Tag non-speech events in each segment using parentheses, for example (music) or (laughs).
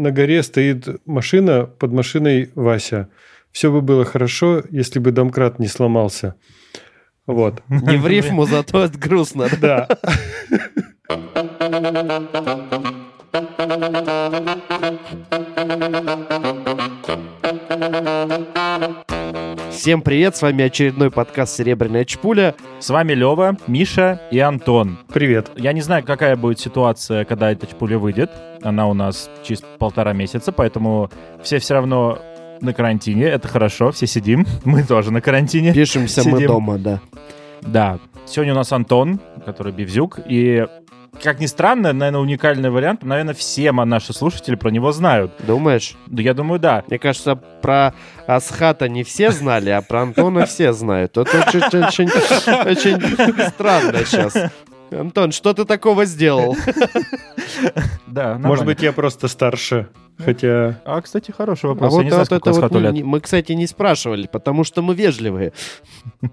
на горе стоит машина, под машиной Вася. Все бы было хорошо, если бы домкрат не сломался. Вот. Не в рифму, зато грустно. Да. (laughs) (laughs) Всем привет, с вами очередной подкаст «Серебряная чпуля». С вами Лева, Миша и Антон. Привет. Я не знаю, какая будет ситуация, когда эта чпуля выйдет. Она у нас через полтора месяца, поэтому все все равно на карантине. Это хорошо, все сидим. (laughs) Мы тоже на карантине. Пишемся мы дома, да. Да. Сегодня у нас Антон, который Бивзюк, и как ни странно, наверное, уникальный вариант. Наверное, все наши слушатели про него знают. Думаешь? Да, я думаю, да. Мне кажется, про Асхата не все знали, а про Антона все знают. Это очень, очень, очень странно сейчас. Антон, что ты такого сделал? (laughs) Да, Может быть, я просто старше. Хотя... А, кстати, хороший вопрос. А не знаю, сколько вот не- мы, кстати, не спрашивали, потому что мы вежливые. (laughs)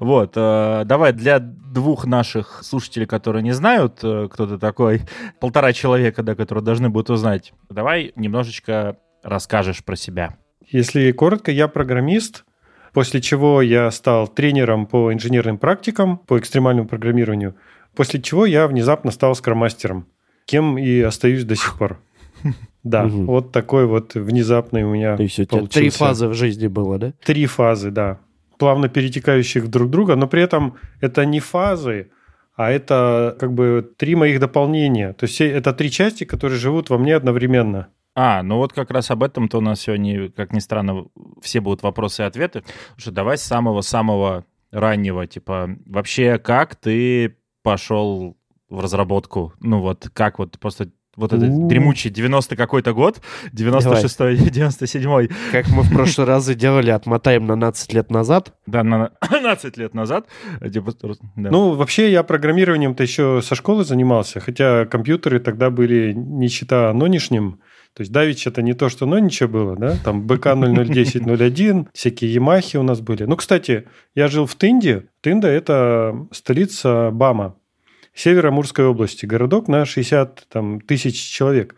Вот, э, давай для двух наших слушателей, которые не знают, э, кто ты такой, (laughs) полтора человека, да, которые должны будут узнать, давай немножечко расскажешь про себя. Если коротко, я программист, после чего я стал тренером по инженерным практикам, по экстремальному программированию, после чего я внезапно стал скромастером, кем и остаюсь до сих пор. (laughs) Да, Мгм. вот такой вот внезапный у меня То есть у тебя три получился. фазы в жизни было, да? Три фазы, да. Плавно перетекающих друг друга, но при этом это не фазы, а это как бы три моих дополнения. То есть это три части, которые живут во мне одновременно. А, ну вот как раз об этом-то у нас сегодня, как ни странно, все будут вопросы и ответы. Что давай с самого-самого раннего, типа, вообще как ты пошел в разработку? Ну вот, как вот просто вот этот дремучий 90 какой-то год, 96-й, 97-й, (laughs) Как мы в прошлый раз и делали, отмотаем на 12 лет назад. да, на 15 (coughs) лет назад. Типа, да. Ну, вообще я программированием-то еще со школы занимался, хотя компьютеры тогда были не чита нынешним. То есть Давич это не то, что нонича было, да? Там БК 001001, (laughs) всякие Ямахи у нас были. Ну, кстати, я жил в Тынде. Тында – это столица Бама, Северо-Амурской области. Городок на 60 там, тысяч человек.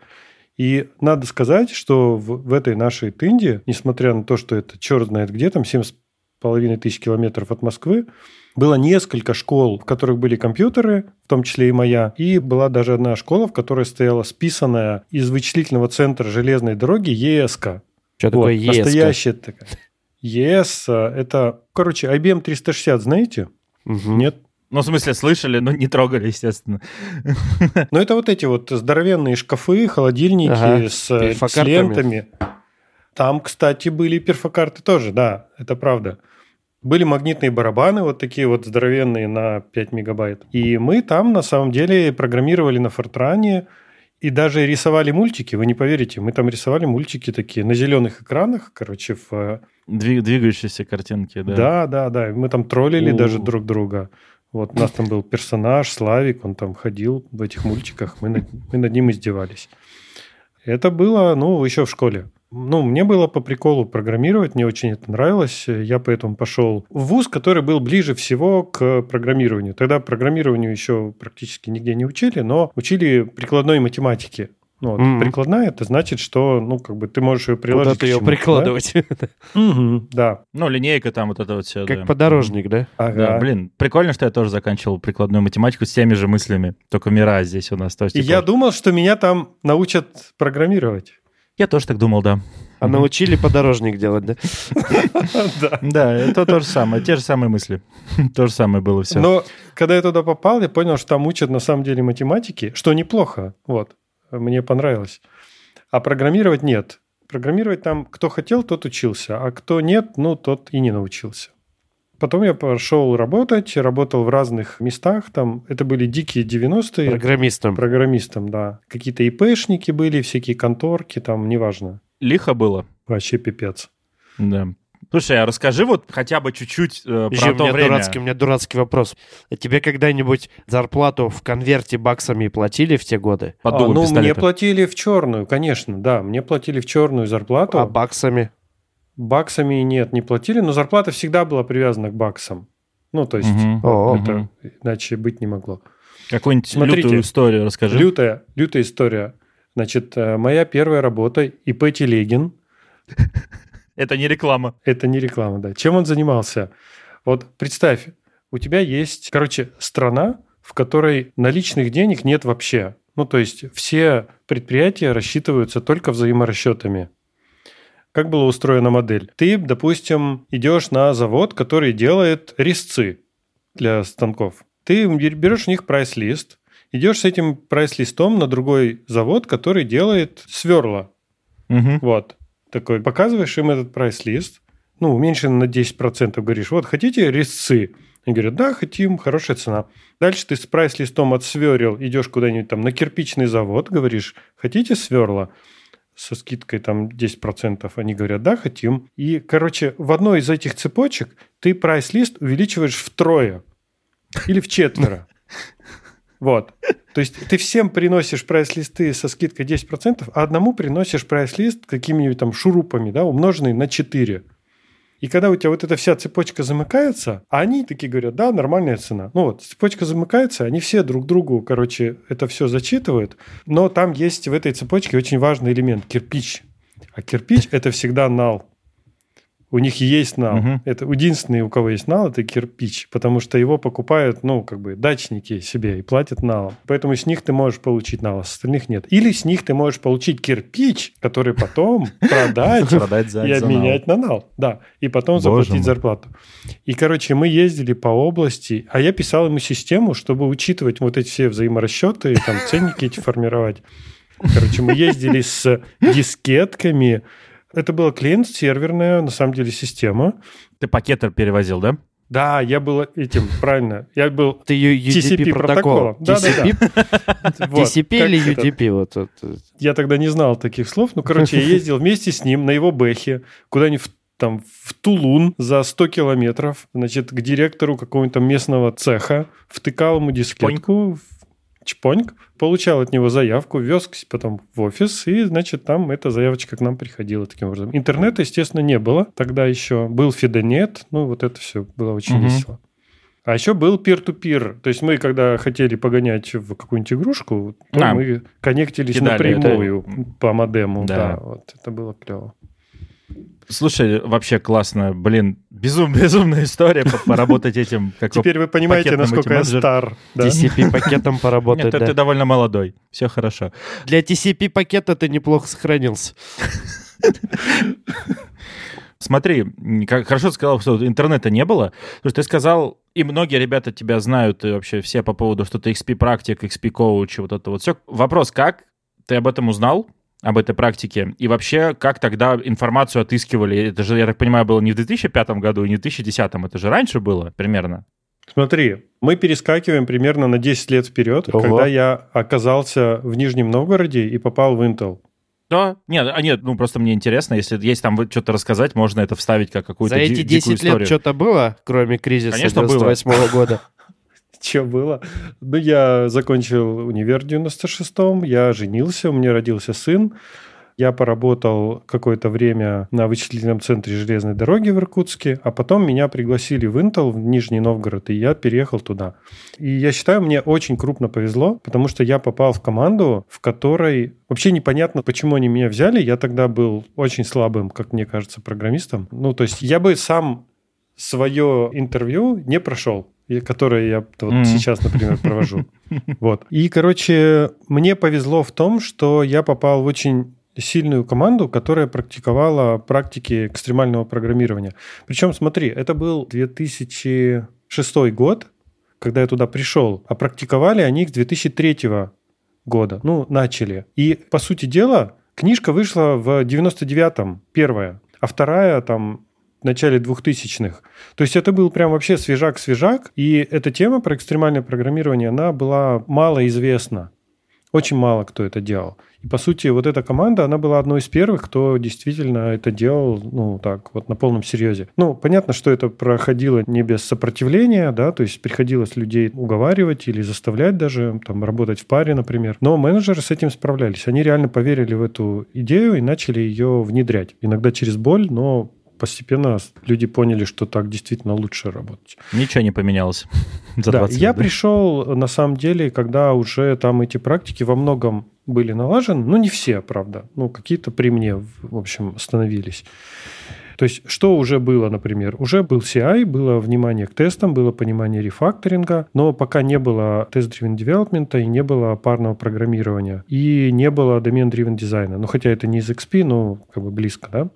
И надо сказать, что в, в этой нашей Тынде, несмотря на то, что это черт знает где, там 7,5 тысяч километров от Москвы, было несколько школ, в которых были компьютеры, в том числе и моя, и была даже одна школа, в которой стояла списанная из вычислительного центра железной дороги ЕСК. Что такое Вот, ЕСК? Настоящая такая. ЕС, а, это, короче, IBM 360, знаете? Мгм. Нет? Ну, в смысле, слышали, но не трогали, естественно. Ну, это вот эти вот здоровенные шкафы, холодильники Ага, с, с лентами. Там, кстати, были перфокарты тоже, да, это правда. Были магнитные барабаны, вот такие вот здоровенные на 5 мегабайт. И мы там, на самом деле, программировали на Фортране и даже рисовали мультики. Вы не поверите, мы там рисовали мультики такие на зеленых экранах, короче, в... э, Двиг- двигающиеся картинки, да. Да, да, да. Мы там троллили У. даже друг друга. Вот у нас там был персонаж Славик, он там ходил в этих мультиках, мы над, мы над ним издевались. Это было, ну, еще в школе. Ну, мне было по приколу программировать, мне очень это нравилось. Я поэтому пошел в вуз, который был ближе всего к программированию. Тогда программированию еще практически нигде не учили, но учили прикладной математике. Ну, вот, Мгм. Прикладная это значит, что ну, как бы ты можешь ее приложить. Куда-то к ее чему-то, да? прикладывать. (laughs) Мгм, да. Ну, линейка там, вот это вот все. Как подорожник, да? Ага. Да, блин, прикольно, что я тоже заканчивал прикладную математику с теми же мыслями, только мира здесь у нас. То есть, И типа, я думал, что меня там научат программировать. я тоже так думал, да. А научили подорожник делать, да? (laughs) Да. Да, это то же самое, те же самые мысли. (laughs) То же самое было все. Но когда я туда попал, я понял, что там учат на самом деле математики, что неплохо. Вот. Мне понравилось. А программировать нет. Программировать там кто хотел, тот учился, а кто нет, ну, тот и не научился. Потом я пошел работать, работал в разных местах. Там это были дикие 90-е. Программистом. Программистом, да. Какие-то ИПшники были, всякие конторки, там, неважно. Лихо было. Вообще пипец. Да. Слушай, а расскажи вот хотя бы чуть-чуть э, Еще про у то меня, время. дурацкий, у меня дурацкий вопрос. Тебе когда-нибудь зарплату в конверте баксами платили в те годы? Под А, ну, мне пистолета. платили в черную, конечно, да. Мне платили в черную зарплату. А баксами? Баксами нет, не платили, но зарплата всегда была привязана к баксам. Ну, то есть. О, это Мгм. иначе быть не могло. Какую-нибудь Смотрите, лютую историю расскажи. Лютая, лютая история. Значит, э, моя первая работа ИП Телегин. Это не реклама. Это не реклама, да. Чем он занимался? Вот представь, у тебя есть, короче, страна, в которой наличных денег нет вообще. Ну, то есть все предприятия рассчитываются только взаиморасчетами. Как была устроена модель? Ты, допустим, идешь на завод, который делает резцы для станков. Ты берешь у них прайс-лист, идешь с этим прайс-листом на другой завод, который делает сверла. Мгм. Вот. Такой, показываешь им этот прайс-лист, ну, уменьшен на 10%, говоришь, вот, хотите резцы? Они говорят, да, хотим, хорошая цена. Дальше ты с прайс-листом от сверел идешь куда-нибудь там на кирпичный завод, говоришь, хотите сверла? со скидкой там 10%, они говорят, да, хотим. И, короче, в одной из этих цепочек ты прайс-лист увеличиваешь втрое или в четверо. (laughs) Вот. То есть ты всем приносишь прайс-листы со скидкой 10%, а одному приносишь прайс-лист какими-нибудь там шурупами, да, умноженный на 4. И когда у тебя вот эта вся цепочка замыкается, они такие говорят, да, нормальная цена. Ну вот, цепочка замыкается, они все друг другу, короче, это все зачитывают, но там есть в этой цепочке очень важный элемент – кирпич. А кирпич – это всегда нал. У них есть нал. Мгм. Это единственный, у кого есть нал, это кирпич, потому что его покупают, ну, как бы дачники себе и платят налом. Поэтому с них ты можешь получить нал, а с остальных нет. Или с них ты можешь получить кирпич, который потом (laughs) продать и обменять на нал. Да, и потом заплатить зарплату. И, короче, мы ездили по области, а я писал ему систему, чтобы учитывать вот эти все взаиморасчеты, там ценники эти формировать. Короче, мы ездили с дискетками. Это была клиент-серверная, на самом деле, система. Ты пакеты перевозил, да? Да, я был этим, правильно. Я был Ты TCP протокол. протоколом. TCP, вот, TCP как или? UDP? Вот. Я тогда не знал таких слов. Ну, короче, я ездил вместе с ним на его бэхе куда-нибудь в там в Тулун за 100 километров, значит, к директору какого-нибудь там местного цеха, втыкал ему дискетку, чпоньк, получал от него заявку, вез потом в офис, и, значит, там эта заявочка к нам приходила таким образом. Интернета, естественно, не было тогда еще. Был Фидонет, ну, вот это все было очень Мгм. весело. А еще был peer-to-peer. То есть мы, когда хотели погонять в какую-нибудь игрушку, то А, мы коннектились кидали напрямую это. по модему. Да. Да. вот это было клево. Слушай, вообще классно. Блин, безум, (laughs) безумная история по- поработать этим. Как Теперь вы понимаете, насколько я стар. да? TCP (laughs) пакетом поработать. Нет, ты, да. ты довольно молодой. Все хорошо. Для TCP пакета ты неплохо сохранился. Смотри, как хорошо ты сказал, что интернета не было. Слушай, ты сказал, и многие ребята тебя знают, и вообще все по поводу, что ты XP-практик, XP-коуч, вот это вот все. Вопрос, как ты об этом узнал? Об этой практике? И вообще, как тогда информацию отыскивали? Это же, я так понимаю, было не в 2005 году и не в 2010, это же раньше было примерно. Смотри, мы перескакиваем примерно на 10 лет вперед, Ого. когда я оказался в Нижнем Новгороде и попал в Intel. Да, нет, а нет, ну просто мне интересно, если есть там что-то рассказать, можно это вставить как какую-то За ди- эти дикую 10 лет историю. что-то было, кроме кризиса Конечно, было. 98 года? (laughs) Че было? Ну, я закончил универ в 96-м, я женился, у меня родился сын. Я поработал какое-то время на вычислительном центре железной дороги в Иркутске, а потом меня пригласили в Intel в Нижний Новгород, и я переехал туда. И я считаю, мне очень крупно повезло, потому что я попал в команду, в которой вообще непонятно, почему они меня взяли. Я тогда был очень слабым, как мне кажется, программистом. Ну, то есть я бы сам свое интервью не прошел, которое я вот Мгм. сейчас, например, провожу. (laughs) Вот. И, короче, мне повезло в том, что я попал в очень сильную команду, которая практиковала практики экстремального программирования. Причем, смотри, это был 2006 год, когда я туда пришел, а практиковали они их с 2003 года. Ну, начали. И, по сути дела, книжка вышла в 99-м, первая, а вторая там начале 2000-х. То есть это был прям вообще свежак-свежак, и эта тема про экстремальное программирование, она была мало известна. Очень мало кто это делал. И, по сути, вот эта команда, она была одной из первых, кто действительно это делал, ну, так, вот на полном серьезе. Ну, понятно, что это проходило не без сопротивления, да, то есть приходилось людей уговаривать или заставлять даже, там, работать в паре, например. Но менеджеры с этим справлялись. Они реально поверили в эту идею и начали ее внедрять. Иногда через боль, но постепенно люди поняли, что так действительно лучше работать. Ничего не поменялось (laughs) за Да, 20 я лет, да? пришел, на самом деле, когда уже там эти практики во многом были налажены, ну, не все, правда, ну, какие-то при мне, в общем, становились. То есть, что уже было, например? Уже был CI, было внимание к тестам, было понимание рефакторинга, но пока не было тест-driven development и не было парного программирования, и не было domain-driven дизайна. Ну, хотя это не из XP, но как бы близко, да?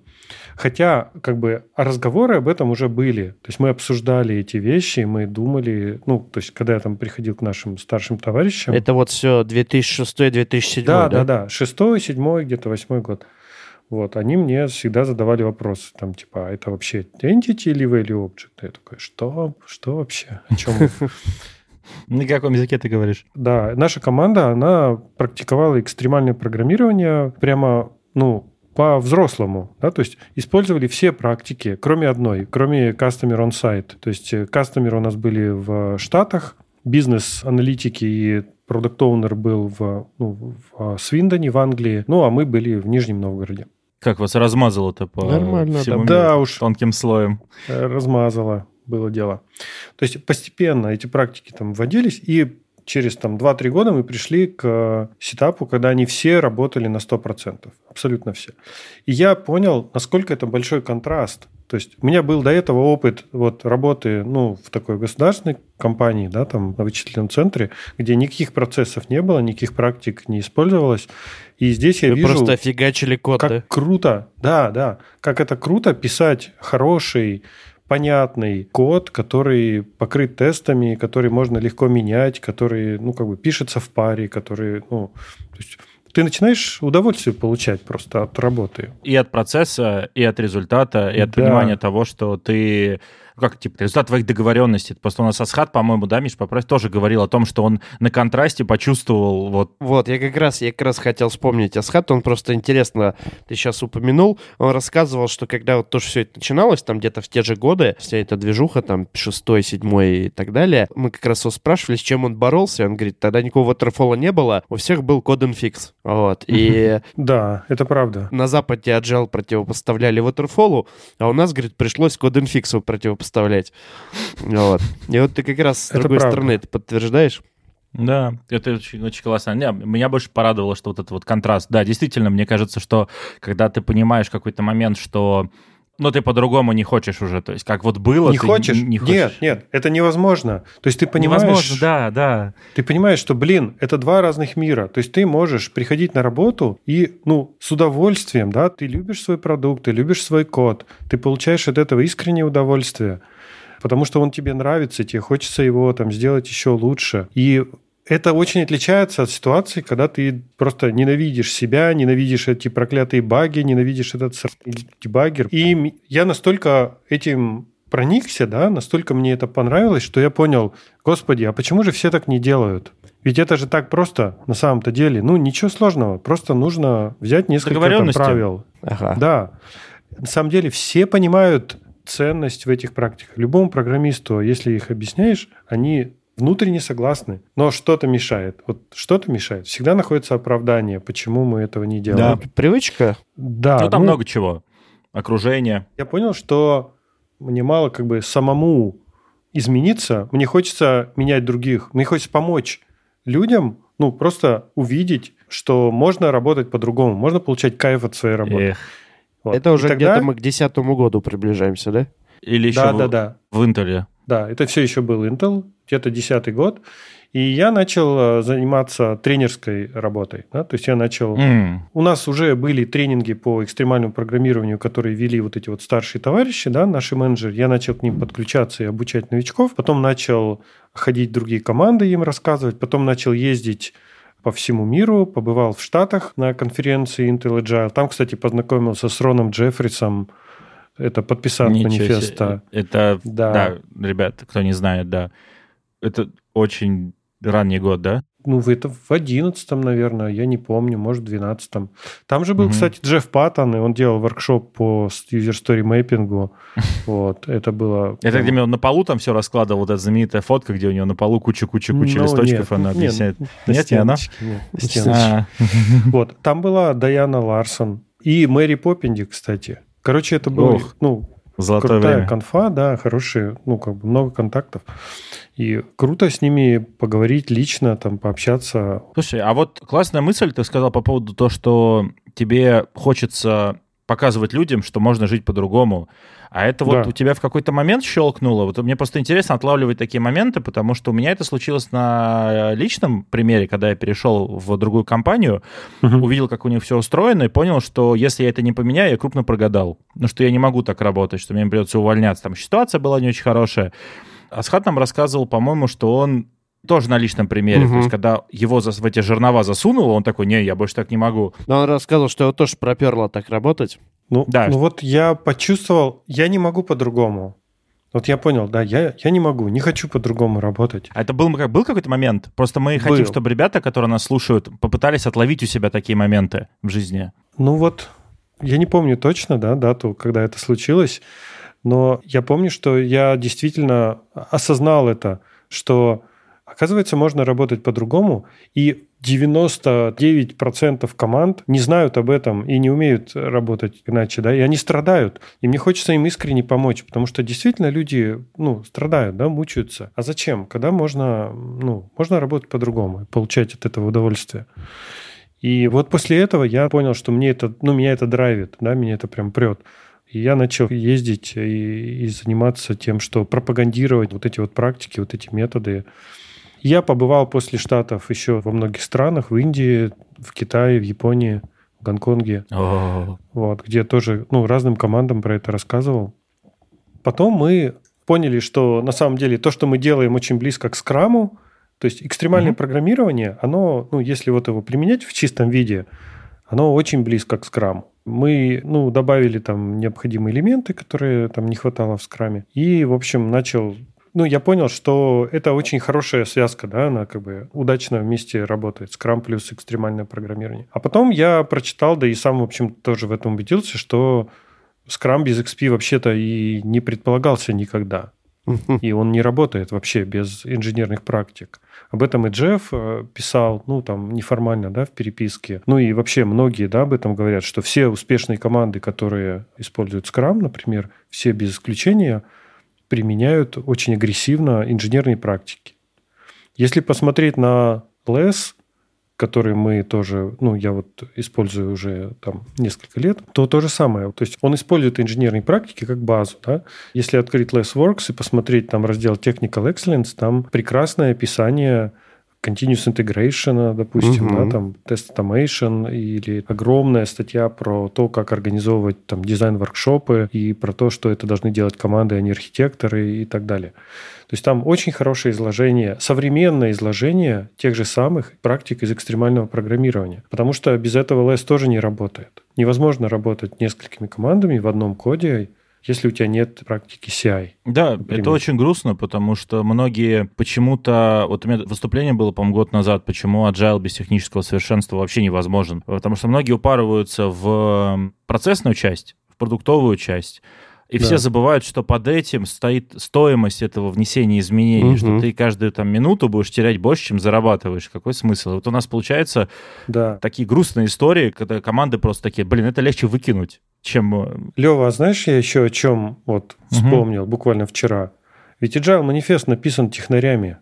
Хотя, как бы, разговоры об этом уже были. То есть мы обсуждали эти вещи, мы думали, ну, то есть когда я там приходил к нашим старшим товарищам. Это вот все 2006-2007, да, да? да, да, шестой, седьмой, где-то восьмой год. Вот, они мне всегда задавали вопросы, там, типа, а это вообще entity или value object? Я такой, что? Что вообще? О чем вы?» (laughs) На каком языке ты говоришь? Да, наша команда, она практиковала экстремальное программирование прямо, ну, по-взрослому, да, то есть использовали все практики, кроме одной, кроме Customer On-Site. То есть э, Customer у нас были в Штатах, бизнес-аналитики и продукт оунер был в, ну, в Свиндоне, в Англии, ну, а мы были в Нижнем Новгороде. Как вас размазало-то по Нормально, всему да. миру Да уж. тонким слоем? Э, Размазало было дело. То есть постепенно эти практики там вводились, и через там 2-3 года мы пришли к сетапу, когда они все работали на 100%. Абсолютно все. И я понял, насколько это большой контраст. То есть у меня был до этого опыт вот работы ну, в такой государственной компании, да, там на вычислительном центре, где никаких процессов не было, никаких практик не использовалось. И здесь я Вы вижу... просто офигачили код, Как да? круто, да, да. Как это круто писать хороший, понятный код, который покрыт тестами, который можно легко менять, который, ну, как бы пишется в паре, который, ну, то есть ты начинаешь удовольствие получать просто от работы. И от процесса, и от результата, и от Да. понимания того, что ты... Как, типа, результат твоих договоренностей. Просто у нас Асхат, по-моему, да, Миш, поправь, тоже говорил о том, что он на контрасте почувствовал вот Вот, я как раз, я как раз хотел вспомнить Асхат, он просто интересно, ты сейчас упомянул, он рассказывал, что когда вот тоже все это начиналось, там где-то в те же годы, вся эта движуха, там, шестой, седьмой и так далее, мы как раз его спрашивали, с чем он боролся, он говорит, тогда никакого waterfall не было, у всех был код and fix, вот, и Да, это правда. на Западе Agile противопоставляли waterfall, а у нас, говорит, пришлось код and противопоставлять, вот, и вот ты как раз с Это другой правда. стороны это подтверждаешь? Да, это очень, очень классно. Не, меня больше порадовало, что вот этот вот контраст. Да, действительно, мне кажется, что когда ты понимаешь какой-то момент, что ну, ты по-другому не хочешь уже. То есть, как вот было, не хочешь? Не, не хочешь. Нет, нет, это невозможно. То есть ты понимаешь, Невозможно, да, да. ты понимаешь, что, блин, это два разных мира. То есть ты можешь приходить на работу и, ну, с удовольствием, да, ты любишь свой продукт, ты любишь свой код, ты получаешь от этого искреннее удовольствие, потому что он тебе нравится, тебе хочется его там сделать еще лучше. И это очень отличается от ситуации, когда ты просто ненавидишь себя, ненавидишь эти проклятые баги, ненавидишь этот дебаггер. И я настолько этим проникся, да, настолько мне это понравилось, что я понял, господи, а почему же все так не делают? Ведь это же так просто на самом-то деле. Ну, ничего сложного. Просто нужно взять несколько там правил. Ага. Да. На самом деле все понимают ценность в этих практиках. Любому программисту, если их объясняешь, они внутренне согласны. Но что-то мешает. Вот что-то мешает. Всегда находится оправдание, почему мы этого не делаем. Да. Привычка? Да. ну, там ну, много чего. Окружение. Я понял, что мне мало как бы самому измениться. Мне хочется менять других. Мне хочется помочь людям, ну, просто увидеть, что можно работать по-другому. Можно получать кайф от своей работы. Эх. Вот. Это уже тогда- где-то мы к десятому году приближаемся, да? Или еще Да, в, да, да. в Интеле. Да, это все еще был Intel, где-то десятый год. И я начал э, заниматься тренерской работой. да, То есть я начал... М, У нас уже были тренинги по экстремальному программированию, которые вели вот эти вот старшие товарищи, да, наши менеджеры. Я начал к ним подключаться и обучать новичков. Потом начал ходить в другие команды, им рассказывать. Потом начал ездить по всему миру, побывал в Штатах на конференции Intel Agile. Там, кстати, познакомился с Роном Джеффрисом, это подписант ничего себе. манифеста. Это, Да. да. ребят, кто не знает, да. Это очень ранний год, да? Ну, это в одиннадцатом, наверное, я не помню, может, в двенадцатом. Там же был, Мгм. кстати, Джефф Паттон, и он делал воркшоп по user story мэппингу. (laughs) Вот, это было... Это где он на полу там все раскладывал, вот эта знаменитая фотка, где у него на полу куча-куча-куча Ну, листочков, нет, она объясняет. на Нет, не она? А, (laughs) Вот, там была Даяна Ларсон и Мэри Поппинди, кстати. Короче, это был, Ох. ну, Золотое крутая время. конфа, да, хорошие, ну, как бы много контактов. И круто с ними поговорить лично, там, пообщаться. Слушай, а вот классная мысль ты сказал по поводу того, что тебе хочется показывать людям, что можно жить по-другому. А это вот Да. у тебя в какой-то момент щелкнуло? Вот мне просто интересно отлавливать такие моменты, потому что у меня это случилось на личном примере, когда я перешел в другую компанию, Мгм. увидел, как у них все устроено, и понял, что если я это не поменяю, я крупно прогадал. Ну, что я не могу так работать, что мне придется увольняться. Там ситуация была не очень хорошая. Асхат нам рассказывал, по-моему, что он тоже на личном примере. Мгм. То есть, когда его за- в эти жернова засунуло, он такой, не, я больше так не могу. Но он рассказывал, что его тоже проперло так работать. Ну, Да. ну вот я почувствовал, я не могу по-другому. Вот я понял, да, я, я не могу, не хочу по-другому работать. А это был, был какой-то момент? Просто мы хотим, Был. чтобы ребята, которые нас слушают, попытались отловить у себя такие моменты в жизни. Ну вот, я не помню точно, да, дату, когда это случилось, но я помню, что я действительно осознал это, что, оказывается, можно работать по-другому, и 99% команд не знают об этом и не умеют работать иначе, да, и они страдают. И мне хочется им искренне помочь, потому что действительно люди, ну, страдают, да, мучаются. А зачем? Когда можно, ну, можно работать по-другому, получать от этого удовольствие. И вот после этого я понял, что мне это, ну, меня это драйвит, да, меня это прям прет. И я начал ездить и, и заниматься тем, что пропагандировать вот эти вот практики, вот эти методы. Я побывал после Штатов еще во многих странах, в Индии, в Китае, в Японии, в Гонконге, О, вот, где тоже ну, разным командам про это рассказывал. Потом мы поняли, что на самом деле то, что мы делаем, очень близко к скраму, то есть экстремальное Мгм. программирование, оно, ну, если вот его применять в чистом виде, оно очень близко к скраму. Мы, ну, добавили там необходимые элементы, которые там не хватало в скраме. И, в общем, начал... Ну, я понял, что это очень хорошая связка, да, она как бы удачно вместе работает. Скрам плюс экстремальное программирование. А потом я прочитал, да и сам, в общем, тоже в этом убедился, что скрам без XP вообще-то и не предполагался никогда. И он не работает вообще без инженерных практик. Об этом и Джефф э, писал, ну, там, неформально, да, в переписке. Ну, и вообще многие, да, об этом говорят, что все успешные команды, которые используют Scrum, например, все без исключения применяют очень агрессивно инженерные практики. Если посмотреть на LESS, который мы тоже, ну, я вот использую уже там несколько лет, то то же самое. То есть он использует инженерные практики как базу, да. Если открыть LessWorks и посмотреть там раздел Technical Excellence, там прекрасное описание continuous integration, допустим, Мгм. да, там test automation или огромная статья про то, как организовывать там дизайн-воркшопы и про то, что это должны делать команды, а не архитекторы и так далее. То есть там очень хорошее изложение, современное изложение тех же самых практик из экстремального программирования. Потому что без этого LS тоже не работает. Невозможно работать несколькими командами в одном коде, если у тебя нет практики CI. Да, Например. это очень грустно, потому что многие почему-то... Вот у меня выступление было, по-моему, год назад, почему agile без технического совершенства вообще невозможен. Потому что многие упарываются в процессную часть, в продуктовую часть, и Да. все забывают, что под этим стоит стоимость этого внесения изменений, Мгм. что ты каждую там минуту будешь терять больше, чем зарабатываешь. Какой смысл? Вот у нас получается Да. такие грустные истории, когда команды просто такие, блин, это легче выкинуть, чем... э, Лева, а знаешь, я еще о чем вот вспомнил буквально вчера? Ведь Agile манифест написан технарями.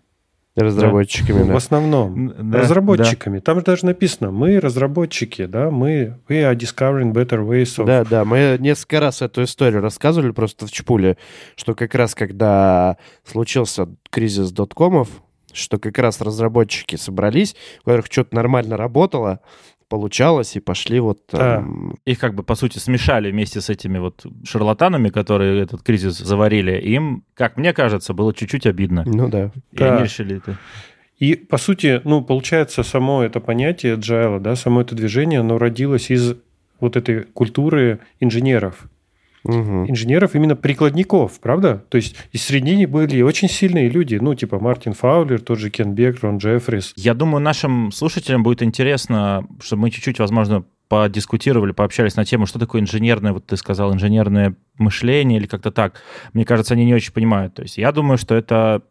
Разработчиками, В да. основном. н- да, разработчиками. Там же даже написано, мы разработчики, да, мы we are discovering better ways of... Да, да, мы несколько раз эту историю рассказывали просто в Чпуле, что как раз когда случился кризис доткомов, что как раз разработчики собрались, у которых что-то нормально работало, получалось, и пошли вот там... их как бы, по сути, смешали вместе с этими вот шарлатанами, которые этот кризис заварили. Им, как мне кажется, было чуть-чуть обидно. Ну да. И Да. они решили это. И, по сути, ну, получается, само это понятие agile, да, само это движение, оно родилось из вот этой культуры инженеров. Мгм. Инженеров именно прикладников, правда? То есть из среди были очень сильные люди, ну, типа Мартин Фаулер, тот же Кен Бек, Рон Джеффрис. Я думаю, нашим слушателям будет интересно, чтобы мы чуть-чуть, возможно, подискутировали, пообщались на тему, что такое инженерное, вот ты сказал, инженерное мышление или как-то так. Мне кажется, они не очень понимают. То есть я думаю, что это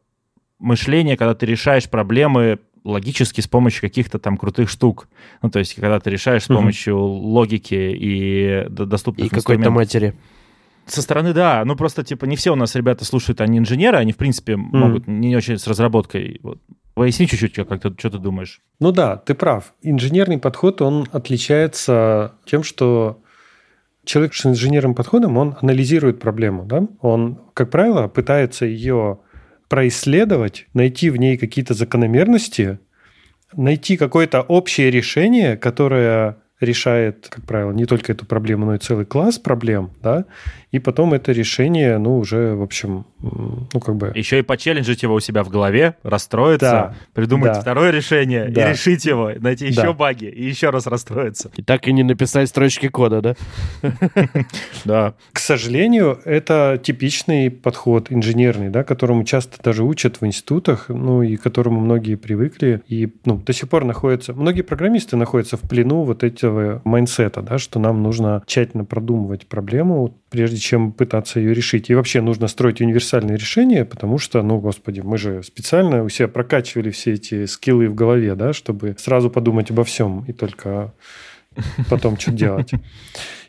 мышление, когда ты решаешь проблемы логически с помощью каких-то там крутых штук. Ну, то есть, когда ты решаешь с помощью логики и доступных И какой-то инструментов. матери. Со стороны, да. Ну, просто, типа, не все у нас ребята слушают, они инженеры, они, в принципе, могут не очень с разработкой. Вот. Поясни чуть-чуть, как ты, что ты думаешь. Ну да, ты прав. Инженерный подход, он отличается тем, что человек с инженерным подходом, он анализирует проблему, да? Он, как правило, пытается ее происследовать, найти в ней какие-то закономерности, найти какое-то общее решение, которое решает, как правило, не только эту проблему, но и целый класс проблем, да, и потом это решение, ну, уже, в общем, ну, как бы... Еще и почелленджить его у себя в голове, расстроиться, да, придумать да. второе решение да. и решить его, найти еще да. баги и еще раз расстроиться. И так и не написать строчки кода, да? (laughs) Да. К сожалению, это типичный подход инженерный, да, которому часто даже учат в институтах, ну, и к которому многие привыкли, и, ну, до сих пор находятся... Многие программисты находятся в плену вот этого майнсета, да, что нам нужно тщательно продумывать проблему, прежде чем пытаться ее решить. И вообще нужно строить универсальные решения, потому что, ну, господи, мы же специально у себя прокачивали все эти скиллы в голове, да, чтобы сразу подумать обо всем и только потом что делать.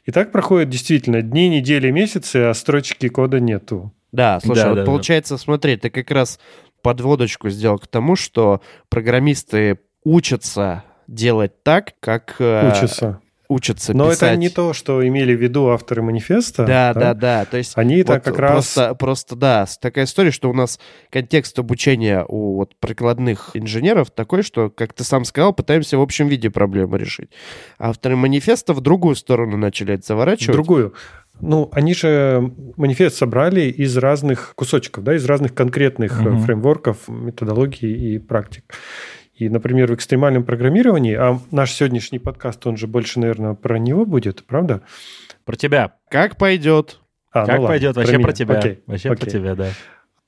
И так проходят действительно дни, недели, месяцы, а строчки кода нету. Да, слушай, да, вот да, получается, да. смотри, ты как раз подводочку сделал к тому, что программисты учатся делать так, как... Э, учатся учатся Но писать. это не то, что имели в виду авторы манифеста. Да, да, да. да. То есть они вот как раз... Просто, просто, да, такая история, что у нас контекст обучения у вот прикладных инженеров такой, что, как ты сам сказал, пытаемся в общем виде проблему решить. Авторы манифеста в другую сторону начали это заворачивать. В другую. Ну, они же манифест собрали из разных кусочков, да, из разных конкретных угу. фреймворков, методологий и практик. И, например, в экстремальном программировании, а наш сегодняшний подкаст, он же больше, наверное, про него будет, правда? Про тебя. Как пойдет. А, как ну пойдет, вообще про, про тебя. Окей, вообще окей. про тебя, да.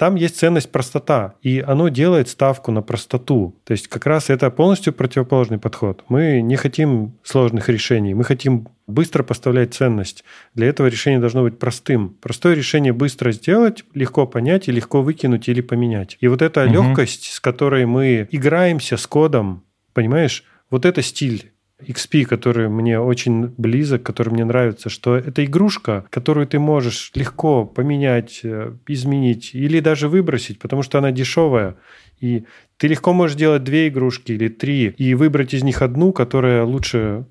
Там есть ценность простота, и оно делает ставку на простоту. То есть как раз это полностью противоположный подход. Мы не хотим сложных решений, мы хотим быстро поставлять ценность. Для этого решение должно быть простым. Простое решение быстро сделать, легко понять и легко выкинуть или поменять. И вот эта угу. легкость, с которой мы играемся с кодом, понимаешь, вот это стиль XP, который мне очень близок, который мне нравится, что это игрушка, которую ты можешь легко поменять, э, изменить или даже выбросить, потому что она дешевая. И ты легко можешь делать две игрушки или три и выбрать из них одну, которая лучше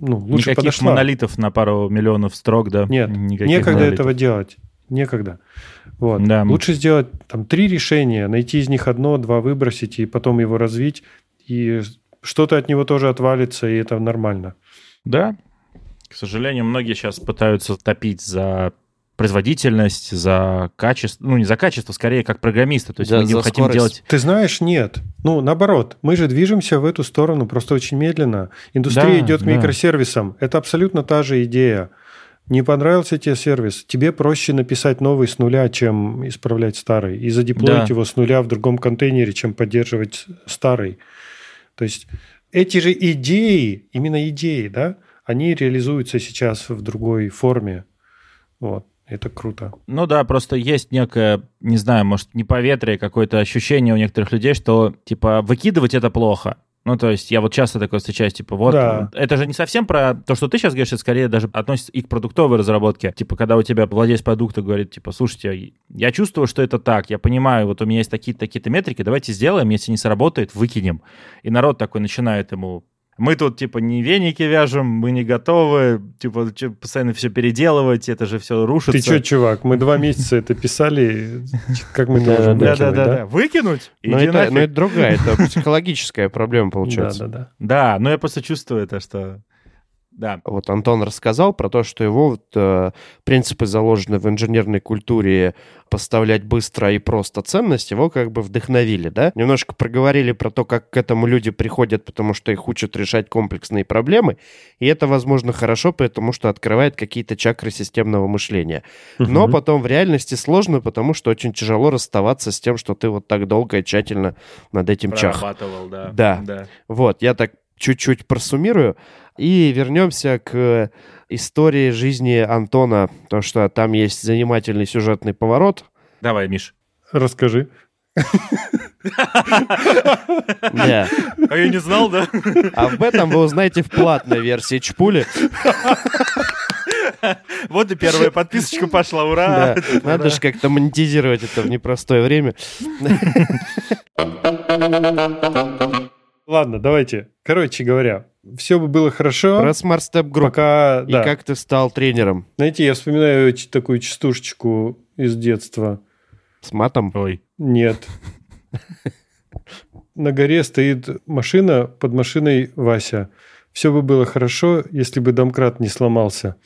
ну, лучше Никаких подошла. монолитов на пару миллионов строк, да? Нет, Никаких некогда монолитов. этого делать. Некогда. Вот. Да. Лучше сделать там три решения, найти из них одно, два выбросить и потом его развить. И что-то от него тоже отвалится, и это нормально. Да. К сожалению, многие сейчас пытаются топить за производительность, за качество, ну не за качество, скорее как программисты. То есть да, мы не хотим скорость. делать. Ты знаешь, нет. Ну наоборот, мы же движемся в эту сторону просто очень медленно. Индустрия да, идет к да. микросервисам. Это абсолютно та же идея. Не понравился тебе сервис, тебе проще написать новый с нуля, чем исправлять старый, и задеплоить да. его с нуля в другом контейнере, чем поддерживать старый. То есть эти же идеи, именно идеи, да, они реализуются сейчас в другой форме. Вот. Это круто. Ну да, просто есть некое, не знаю, может, не поветрие, какое-то ощущение у некоторых людей, что, типа, выкидывать это плохо. Ну, то есть я вот часто такое встречаюсь, типа, вот, да. это же не совсем про то, что ты сейчас говоришь, это скорее даже относится и к продуктовой разработке. Типа, когда у тебя владелец продукта говорит, типа, слушайте, я чувствую, что это так, я понимаю, вот у меня есть такие-то такие метрики, давайте сделаем, если не сработает, выкинем. И народ такой начинает ему мы тут, типа, не веники вяжем, мы не готовы, типа, постоянно все переделывать, это же все рушится. Ты что, чувак, мы два месяца это писали, как мы это можем да, да, да, да, Выкинуть? Но это, но это другая, это (laughs) психологическая проблема получается. Да, да, да. Да, но я просто чувствую это, что да. Вот Антон рассказал про то, что его вот, э, принципы заложены в инженерной культуре поставлять быстро и просто ценность, его как бы вдохновили, да? Немножко проговорили про то, как к этому люди приходят, потому что их учат решать комплексные проблемы, и это, возможно, хорошо, потому что открывает какие-то чакры системного мышления. Но угу. потом в реальности сложно, потому что очень тяжело расставаться с тем, что ты вот так долго и тщательно над этим чах. да. Да. да. Вот, я так чуть-чуть просуммирую. И вернемся к истории жизни Антона, потому что там есть занимательный сюжетный поворот. Давай, Миш. Расскажи. Да. А я не знал, да? А об этом вы узнаете в платной версии Чпули. Вот Вот и первая подписочка пошла, ура! Да, надо же как-то монетизировать это в непростое время. Ладно, давайте. Короче говоря, все бы было хорошо, Про Smart Step Group. пока... И да. как ты стал тренером? Знаете, я вспоминаю такую частушечку из детства. С матом? Ой, Нет. На горе стоит машина, под машиной Вася. Все бы было хорошо, если бы домкрат не сломался.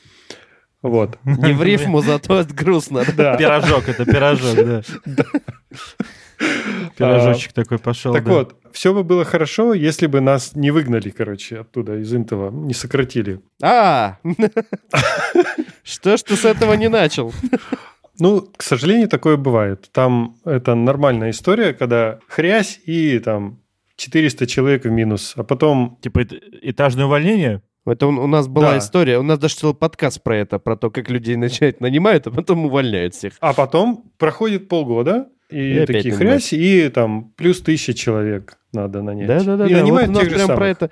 Вот. Не в рифму, зато это грустно. Да. (laughs) пирожок, это пирожок, да. (laughs) Пирожочек такой пошел. Так вот, все бы было хорошо, если бы нас не выгнали, короче, оттуда, из Интела, не сократили. А! (laughs) Что ж ты с этого не начал? Ну, к сожалению, такое бывает. Там это нормальная история, когда хрясь и там 400 человек в минус, а потом... Типа эт- этажное увольнение? Это у у нас была Да. история, у нас даже целый подкаст про это, про то, как людей начать нанимают, а потом увольняют всех. А потом проходит полгода, и, И опять такие хрясь, и там плюс тысяча человек надо нанять. Да-да-да, И вот нанимают у нас тех же прям про самых. это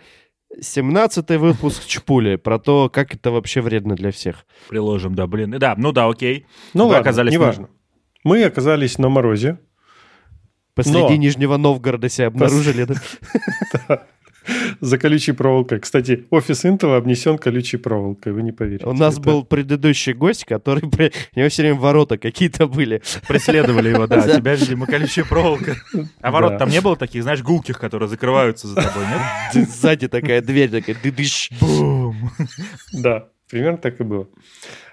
17-й выпуск Чпули, про то, как это вообще вредно для всех. Приложим, да, блин. Да, ну да, окей. Ну Вы ладно, оказались на- неважно. Мы оказались на морозе. Посреди Но- Нижнего Новгорода себя обнаружили. да? (laughs) За колючей проволокой. Кстати, офис Intel обнесен колючей проволокой, вы не поверите. У нас Это- был предыдущий гость, который... при- У него все время ворота какие-то были. Преследовали его, да. (laughs) Тебя, видимо, колючая проволока. А ворот там не было таких, знаешь, гулких, которые закрываются за тобой, нет? Сзади такая дверь, такая дыдыщ. Бум. Да, примерно так и было.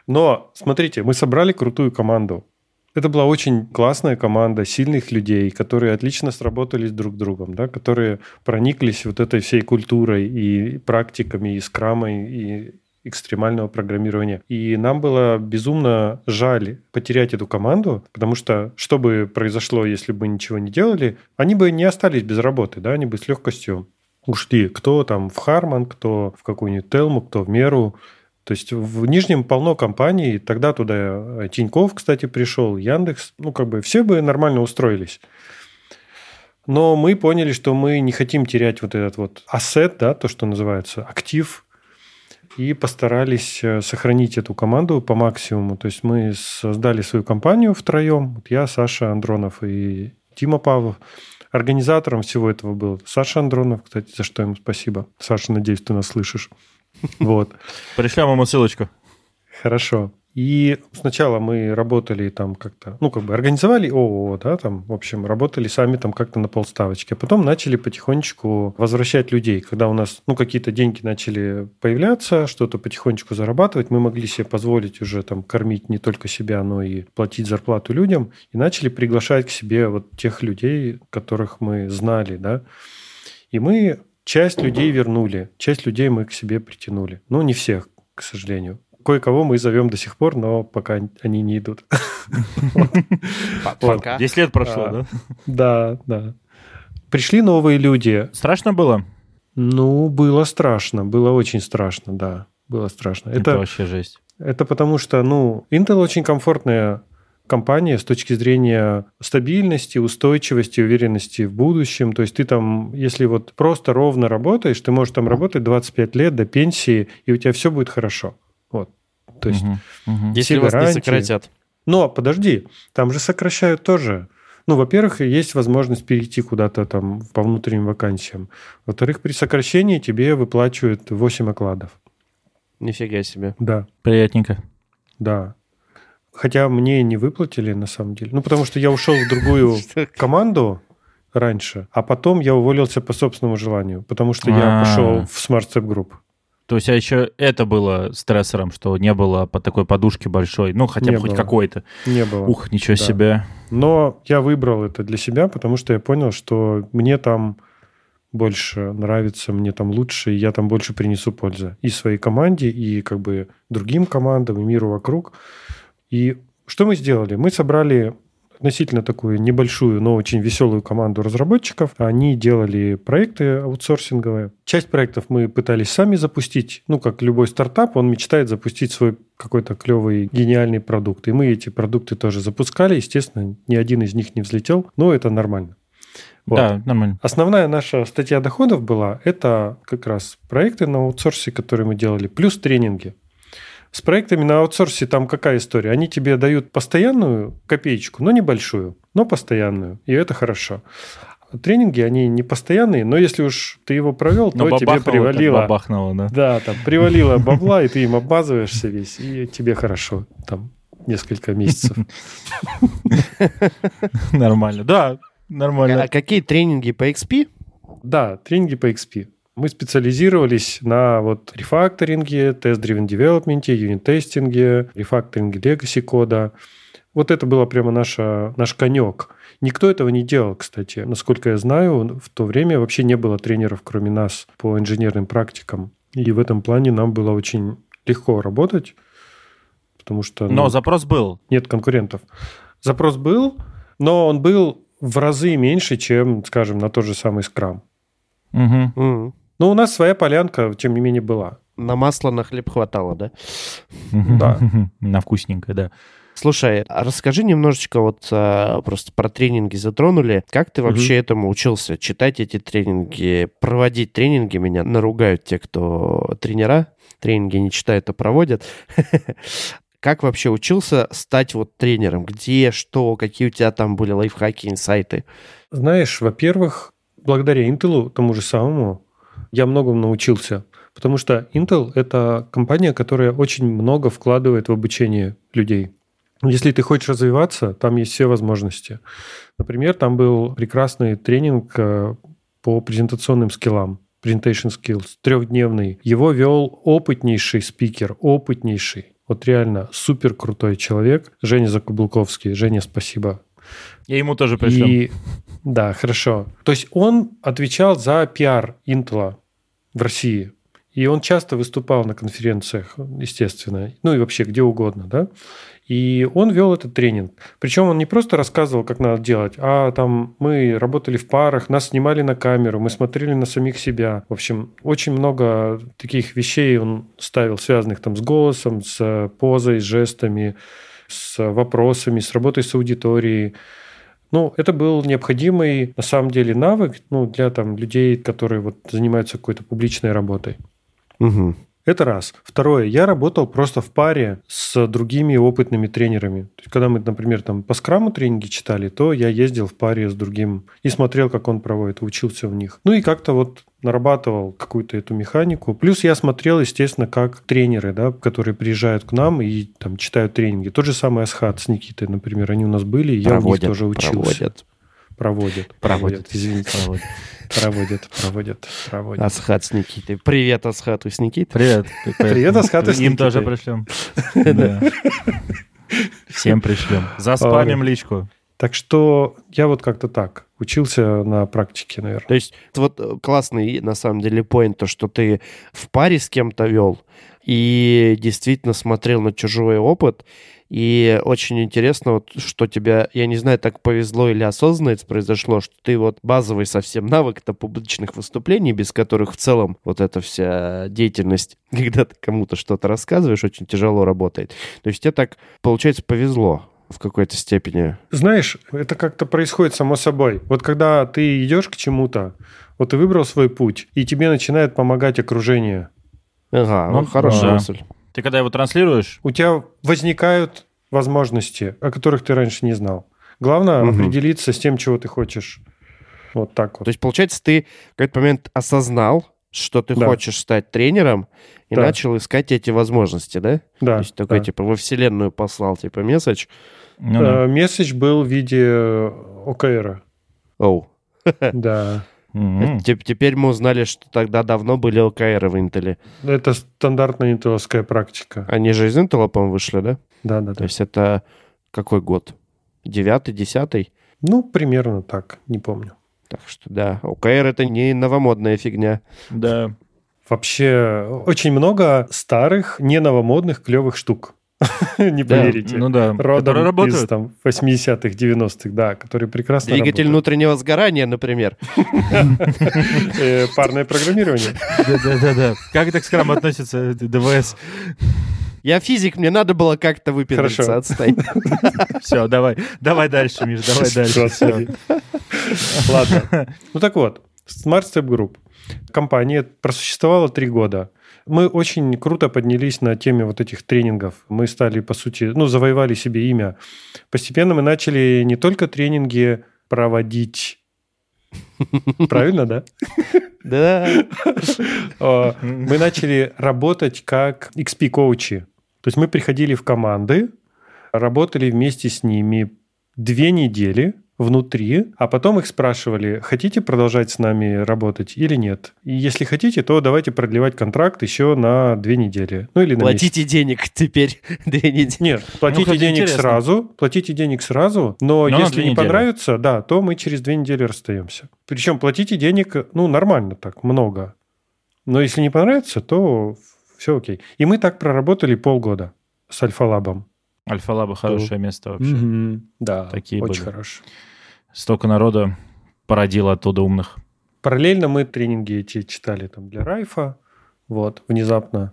Но, смотрите, мы собрали крутую команду. Это была очень классная команда сильных людей, которые отлично сработались друг с другом, да, которые прониклись вот этой всей культурой и практиками, и скрамой, и экстремального программирования. И нам было безумно жаль потерять эту команду, потому что что бы произошло, если бы ничего не делали, они бы не остались без работы, да, они бы с легкостью ушли. Кто там в Харман, кто в какую-нибудь Телму, кто в Меру. То есть в Нижнем полно компаний, тогда туда Тиньков, кстати, пришел, Яндекс, ну как бы все бы нормально устроились. Но мы поняли, что мы не хотим терять вот этот вот ассет, да, то, что называется, актив, и постарались э, сохранить эту команду по максимуму. То есть мы создали свою компанию втроем. Вот я, Саша Андронов и Дима Павлов. Организатором всего этого был Саша Андронов, кстати, за что ему спасибо. Саша, надеюсь, ты нас слышишь. (laughs) Вот. Пришлем ему ссылочку. Хорошо. И сначала мы работали там как-то, ну, как бы организовали ООО, да, там, в общем, работали сами там как-то на полставочки. А потом начали потихонечку возвращать людей. Когда у нас, ну, какие-то деньги начали появляться, что-то потихонечку зарабатывать, мы могли себе позволить уже там кормить не только себя, но и платить зарплату людям. И начали приглашать к себе вот тех людей, которых мы знали, да. И мы часть людей вернули, часть людей мы к себе притянули. Ну, не всех, к сожалению. Кое-кого мы зовем до сих пор, но пока они не идут. (laughs) Пока. 10 лет прошло, А. да? Да, да. Пришли новые люди. Страшно было? Ну, было страшно, было очень страшно, да. Было страшно. Это Это, вообще жесть. это потому что, ну, Intel очень комфортная компания с точки зрения стабильности, устойчивости, уверенности в будущем. То есть ты там, если вот просто ровно работаешь, ты можешь там работать 25 лет до пенсии, и у тебя все будет хорошо. Вот. То есть Мгм, мгм. Если Все вас не гарантии. сократят. Но подожди, там же сокращают тоже. Ну, во-первых, есть возможность перейти куда-то там по внутренним вакансиям. Во-вторых, при сокращении тебе выплачивают 8 окладов. Нифига себе. Да, Приятненько. да. Хотя мне не выплатили на самом деле. Ну, потому что я ушел в другую (laughs) команду раньше, а потом я уволился по собственному желанию, потому что я А. пошел в Smart Step Group. То есть, а еще это было стрессором, что не было по такой подушке большой, ну, хотя бы Не хоть было. какой-то. Не было. Ух, ничего Да. себе. Но я выбрал это для себя, потому что я понял, что мне там больше нравится, мне там лучше, и я там больше принесу пользы и своей команде, и как бы другим командам, и миру вокруг. И что мы сделали? Мы собрали относительно такую небольшую, но очень веселую команду разработчиков. Они делали проекты аутсорсинговые. Часть проектов мы пытались сами запустить. Ну, как любой стартап, он мечтает запустить свой какой-то клевый, гениальный продукт. И мы эти продукты тоже запускали. Естественно, ни один из них не взлетел, но это нормально. Вот. Да, нормально. Основная наша статья доходов была, это как раз проекты на аутсорсе, которые мы делали, плюс тренинги. С проектами на аутсорсе там какая история? Они тебе дают постоянную копеечку, но небольшую, но постоянную. И это хорошо. Тренинги, они не постоянные, но если уж ты его провел, Но то тебе привалило. бабахнуло, да. Да, там привалило (laughs) бабла, и ты им обмазываешься весь, и тебе хорошо. Там несколько месяцев. Нормально. Да, нормально. А какие тренинги по XP? Да, тренинги по XP. Мы специализировались на вот рефакторинге, тест-driven development, юнит-тестинге, рефакторинге legacy кода. Вот это было прямо наша, наш конек. Никто этого не делал, кстати. Насколько я знаю, в то время вообще не было тренеров, кроме нас, по инженерным практикам. И в этом плане нам было очень легко работать, потому что ну, Но запрос был. нет конкурентов. Запрос был, но он был в разы меньше, чем, скажем, на тот же самый скрам. Мгм. М. Но у нас своя полянка, тем не менее, была. На масло, на хлеб хватало, да? Да. (laughs) На вкусненькое, да. Слушай, а расскажи немножечко вот а, просто про тренинги затронули. Как ты вообще этому учился? Читать эти тренинги, проводить тренинги? Меня наругают те, кто тренера. Тренинги не читают, а проводят. (laughs) Как вообще учился стать вот тренером? Где, что, какие у тебя там были лайфхаки, инсайты? Знаешь, во-первых, благодаря Intel, тому же самому, я многому научился. Потому что Intel – это компания, которая очень много вкладывает в обучение людей. Если ты хочешь развиваться, там есть все возможности. Например, там был прекрасный тренинг э, по презентационным скиллам. Presentation Skills, трехдневный. Его вел опытнейший спикер, опытнейший. Вот реально супер крутой человек. Женя Закублковский. Женя, спасибо. И ему тоже пришлем. И да, хорошо. То есть он отвечал за пиар Intel в России. И он часто выступал на конференциях, естественно, ну и вообще где угодно, да. И он вел этот тренинг. Причем он не просто рассказывал, как надо делать, а там мы работали в парах, нас снимали на камеру, мы смотрели на самих себя. В общем, очень много таких вещей он ставил, связанных там с голосом, с позой, с жестами, с вопросами, с работой с аудиторией. Ну, это был необходимый, на самом деле, навык ну, для там, людей, которые вот, занимаются какой-то публичной работой. Мгм. Это раз. Второе, я работал просто в паре с другими опытными тренерами. То есть, когда мы, например, там по скраму тренинги читали, то я ездил в паре с другим и смотрел, как он проводит, учился у них. Ну и как-то вот нарабатывал какую-то эту механику. Плюс я смотрел, естественно, как тренеры, да, которые приезжают к нам и там читают тренинги. Тот же самый Асхат с Никитой, например, они у нас были, и я у них Проводят, тоже учился. проводят. Проводят. Проводят. Извините. Проводят, проводят, проводят. Асхат с Никитой. Привет, Асхату с Никитой. Привет. Привет, Асхат и с Им тоже Никитой. пришлем. (laughs) Всем пришлем. Заспамим личку. Так что я вот как-то так учился на практике, наверное. То есть вот э, классный на самом деле поинт, то, что ты в паре с кем-то вел и действительно смотрел на чужой опыт. И очень интересно, вот, что тебя, я не знаю, так повезло или осознанно это произошло, что ты вот базовый совсем навык это публичных выступлений, без которых в целом вот эта вся деятельность, (laughs) когда ты кому-то что-то рассказываешь, очень тяжело работает. То есть тебе так, получается, повезло в какой-то степени. Знаешь, это как-то происходит само собой. Вот когда ты идешь к чему-то, вот ты выбрал свой путь, и тебе начинает помогать окружение. Ага, Ну, ну, хорошая да. мысль. Ты когда его транслируешь, У тебя возникают возможности, о которых ты раньше не знал. Главное Мгм. определиться с тем, чего ты хочешь. Вот так вот. То есть, получается, ты в какой-то момент осознал, что ты Да. хочешь стать тренером, и Да. начал искать эти возможности, да? да, То есть такой, да. типа, во вселенную послал, типа, месседж. Ну да. Э, Месседж был в виде ОКР. Оу. (laughs) Да. Теп- Теперь мы узнали, что тогда давно были ОКР в Интеле. Это стандартная интеловская практика. Они же из Интела, по-моему, вышли, да? Да, да, То да. есть это какой год? Девятый, десятый? Ну, примерно так, не помню. Так что да, ОКР это не новомодная фигня. Да. Вообще очень много старых, не новомодных, клевых штук. (laughs) Не поверите. Ну да. Родом из там 80-х, 90-х, да, которые прекрасно Двигатель внутреннего сгорания, например. (laughs) Э, Парное программирование. Да-да-да. Как это к скрам относится, ДВС? Я физик, мне надо было как-то выпендриться, Хорошо. отстань. (laughs) Все, давай. Давай дальше, Миш, давай дальше. Ладно. Ну так вот, Smart Step Group. Компания просуществовала три года. Мы очень круто поднялись на теме вот этих тренингов. Мы стали, по сути, ну, завоевали себе имя. Постепенно мы начали не только тренинги проводить Правильно, да? (laughs) Да. Мы начали работать как XP-коучи. То есть мы приходили в команды, работали вместе с ними две недели внутри, а потом их спрашивали, хотите продолжать с нами работать или нет. И если хотите, то давайте продлевать контракт еще на две недели. Ну или на Платите месяц. денег теперь (laughs) две недели. Нет, платите кстати, денег интересно. сразу, платите денег сразу, но, Но на если не недели. понравится, да, то мы через две недели расстаемся. Причем платите денег, ну, нормально так, много. Но если не понравится, то все окей. И мы так проработали полгода с Альфа-Лабом. Альфа-лаба хорошее место вообще. Мгм. Да, Такие очень были. хорошо. Столько народа породило оттуда умных. Параллельно мы тренинги эти читали там для Райфа, вот, внезапно.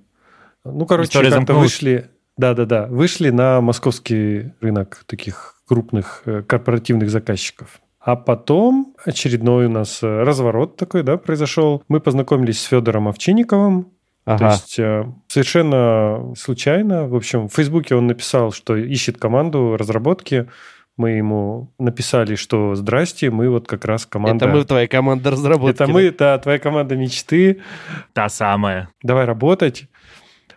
Ну, короче, как-то замкнулась. вышли, да-да-да, вышли на московский рынок таких крупных э, корпоративных заказчиков. А потом очередной у нас э, разворот такой, да, произошел. Мы познакомились с Федором Овчинниковым, То Ага. есть э, совершенно случайно, в общем, в Фейсбуке он написал, что ищет команду разработки. Мы ему написали, что здрасте, мы вот как раз команда... Это мы твоя команда разработки. Это мы, да, твоя команда мечты. Та самая. Давай работать.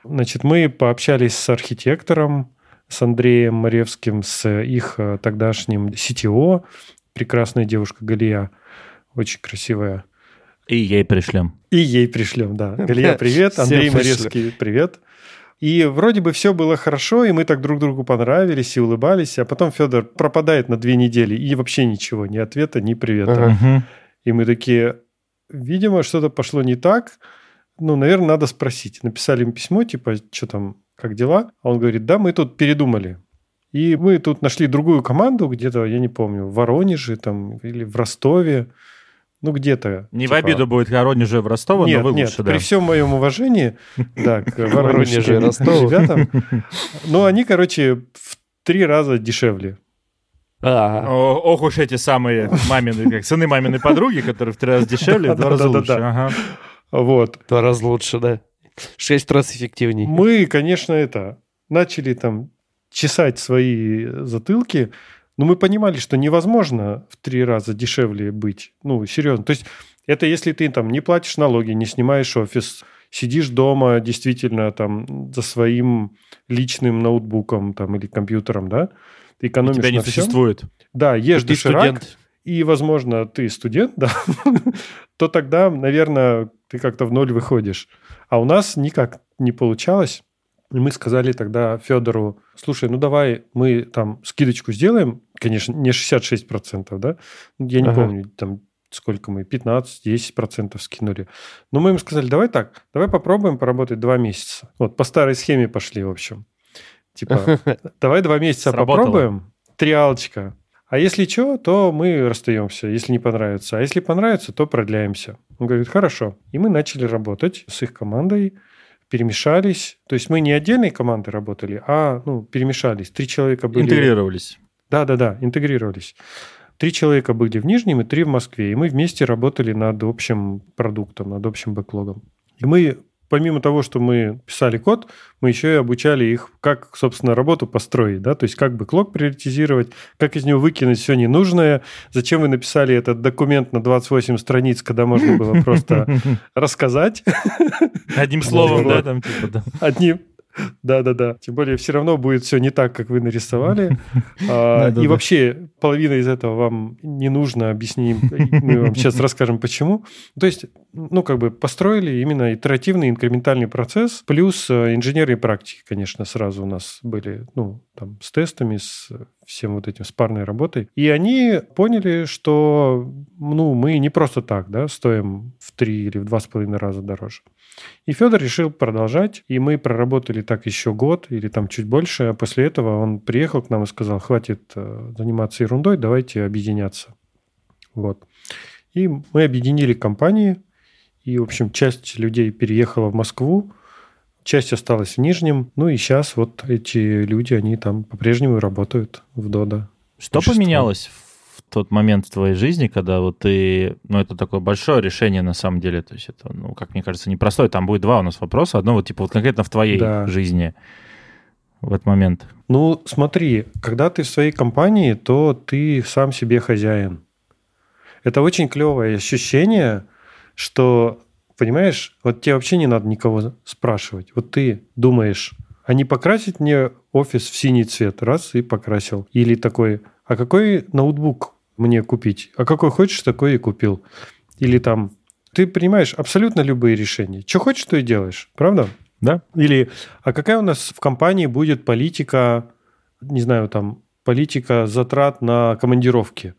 Значит, мы пообщались с архитектором, с Андреем Маревским, с их э, тогдашним CTO. Прекрасная девушка Галия, очень красивая. И ей пришлем. И ей пришлем, да. (laughs) Галия, привет. Андрей. Маревский, привет. И вроде бы все было хорошо, и мы так друг другу понравились и улыбались, а потом Федор пропадает на две недели, и вообще ничего, ни ответа, ни привета. Ага. Мгм. И мы такие, видимо, что-то пошло не так. Ну, наверное, надо спросить. Написали им письмо, типа, что там, как дела? А он говорит, да, мы тут передумали. И мы тут нашли другую команду где-то, я не помню, в Воронеже там или в Ростове. Ну, где-то. Не в типа- обиду будет Воронеже в Ростово, нет, но вы нет, лучше, при да. всем моем уважении, да, к Воронеже и Ростову. ребятам. Но они, короче, в три раза дешевле. Ага. О, ох уж эти самые мамины, как сыны маминой подруги, которые в три раза дешевле, в два раза лучше. Вот. В Два раза лучше, да. Шесть раз эффективней. Мы, конечно, это начали там чесать свои затылки, но мы понимали, что невозможно в три раза дешевле быть. Ну, серьезно. То есть это если ты там не платишь налоги, не снимаешь офис, сидишь дома действительно там за своим личным ноутбуком там или компьютером, да, ты И экономишь тебя не на всем. существует. Да, ешь Ты доширак, студент. и, возможно, ты студент, (laughs) да, то тогда, наверное, ты как-то в ноль выходишь. А у нас никак не получалось. И мы сказали тогда Федору, слушай, ну давай мы там скидочку сделаем, конечно, не 66%, да, я не Ага. помню, там сколько мы, 15-10% скинули. Но мы им сказали, давай так, давай попробуем поработать два месяца. Вот по старой схеме пошли, в общем. Типа, (laughs) давай два месяца Сработало. попробуем, триалочка. А если что, то мы расстаемся, если не понравится. А если понравится, то продляемся. Он говорит, хорошо. И мы начали работать с их командой, перемешались. То есть мы не отдельной командой работали, а ну, перемешались. Три человека были... Интегрировались. Да-да-да, интегрировались. Три человека были в Нижнем и три в Москве. И мы вместе работали над общим продуктом, над общим бэклогом. И мы, помимо того, что мы писали код, мы еще и обучали их, как, собственно, работу построить. Да? То есть как бэклог приоритизировать, как из него выкинуть все ненужное. Зачем вы написали этот документ на 28 страниц, когда можно было просто (laughs) рассказать Одним словом, да, там типа, да. одним. (laughs) Да-да-да. Тем более, все равно будет все не так, как вы нарисовали. (laughs) А. И вообще, половина из этого вам не нужно. Объясним. Мы вам сейчас расскажем, почему. То есть, ну, как бы построили именно итеративный инкрементальный процесс, плюс э, инженерные практики, конечно, сразу у нас были, ну, там, с тестами, с всем вот этим, с парной работой. И они поняли, что, ну, мы не просто так, да, стоим в три или в два с половиной раза дороже. И Федор решил продолжать, и мы проработали так еще год или там чуть больше, а после этого он приехал к нам и сказал, хватит э, заниматься ерундой, давайте объединяться. Вот. И мы объединили компании, и, в общем, часть людей переехала в Москву, часть осталась в Нижнем, ну и сейчас вот эти люди, они там по-прежнему работают в Дода. Что поменялось в тот момент в твоей жизни, когда вот ты, ну, это такое большое решение на самом деле, то есть это, ну, как мне кажется, непростое, там будет два у нас вопроса, одно вот типа вот конкретно в твоей да. жизни в этот момент. Ну, смотри, когда ты в своей компании, то ты сам себе хозяин. Это очень клевое ощущение, что, понимаешь, вот тебе вообще не надо никого спрашивать. Вот ты думаешь, а не покрасить мне офис в синий цвет? Раз и покрасил. Или такой, а какой ноутбук мне купить? А какой хочешь, такой и купил. Или там, ты принимаешь абсолютно любые решения. Что хочешь, то и делаешь. Правда? Да. Или, а какая у нас в компании будет политика, не знаю, там, политика затрат на командировки?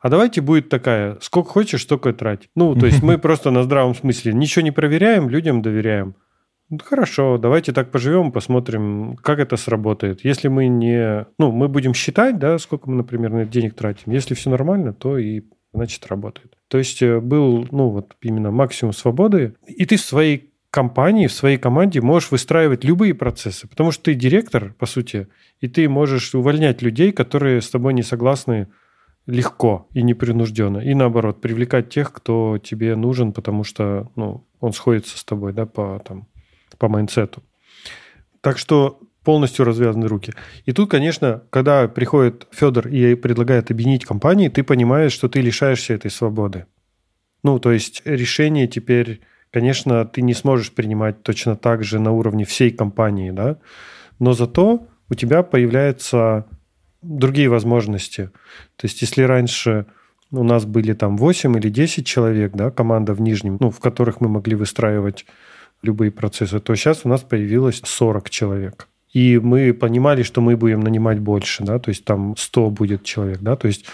А давайте будет такая, сколько хочешь, столько трать. Ну, то есть мы (laughs) просто на здравом смысле ничего не проверяем, людям доверяем. Ну, хорошо, давайте так поживем, посмотрим, как это сработает. Если мы не... Ну, мы будем считать, да, сколько мы, например, денег тратим. Если все нормально, то и значит работает. То есть э, был, ну, вот именно максимум свободы. И ты в своей компании, в своей команде можешь выстраивать любые процессы, потому что ты директор, по сути, и ты можешь увольнять людей, которые с тобой не согласны легко и непринужденно. И наоборот, привлекать тех, кто тебе нужен, потому что ну, он сходится с тобой да, по, там, по майнсету. Так что полностью развязаны руки. И тут, конечно, когда приходит Федор и предлагает объединить компании, ты понимаешь, что ты лишаешься этой свободы. Ну, то есть решение теперь конечно, ты не сможешь принимать точно так же на уровне всей компании, да, но зато у тебя появляются другие возможности. То есть, если раньше у нас были там 8 или 10 человек, да, команда в нижнем, ну, в которых мы могли выстраивать любые процессы, то сейчас у нас появилось 40 человек. И мы понимали, что мы будем нанимать больше, да, то есть там 100 будет человек, да, то есть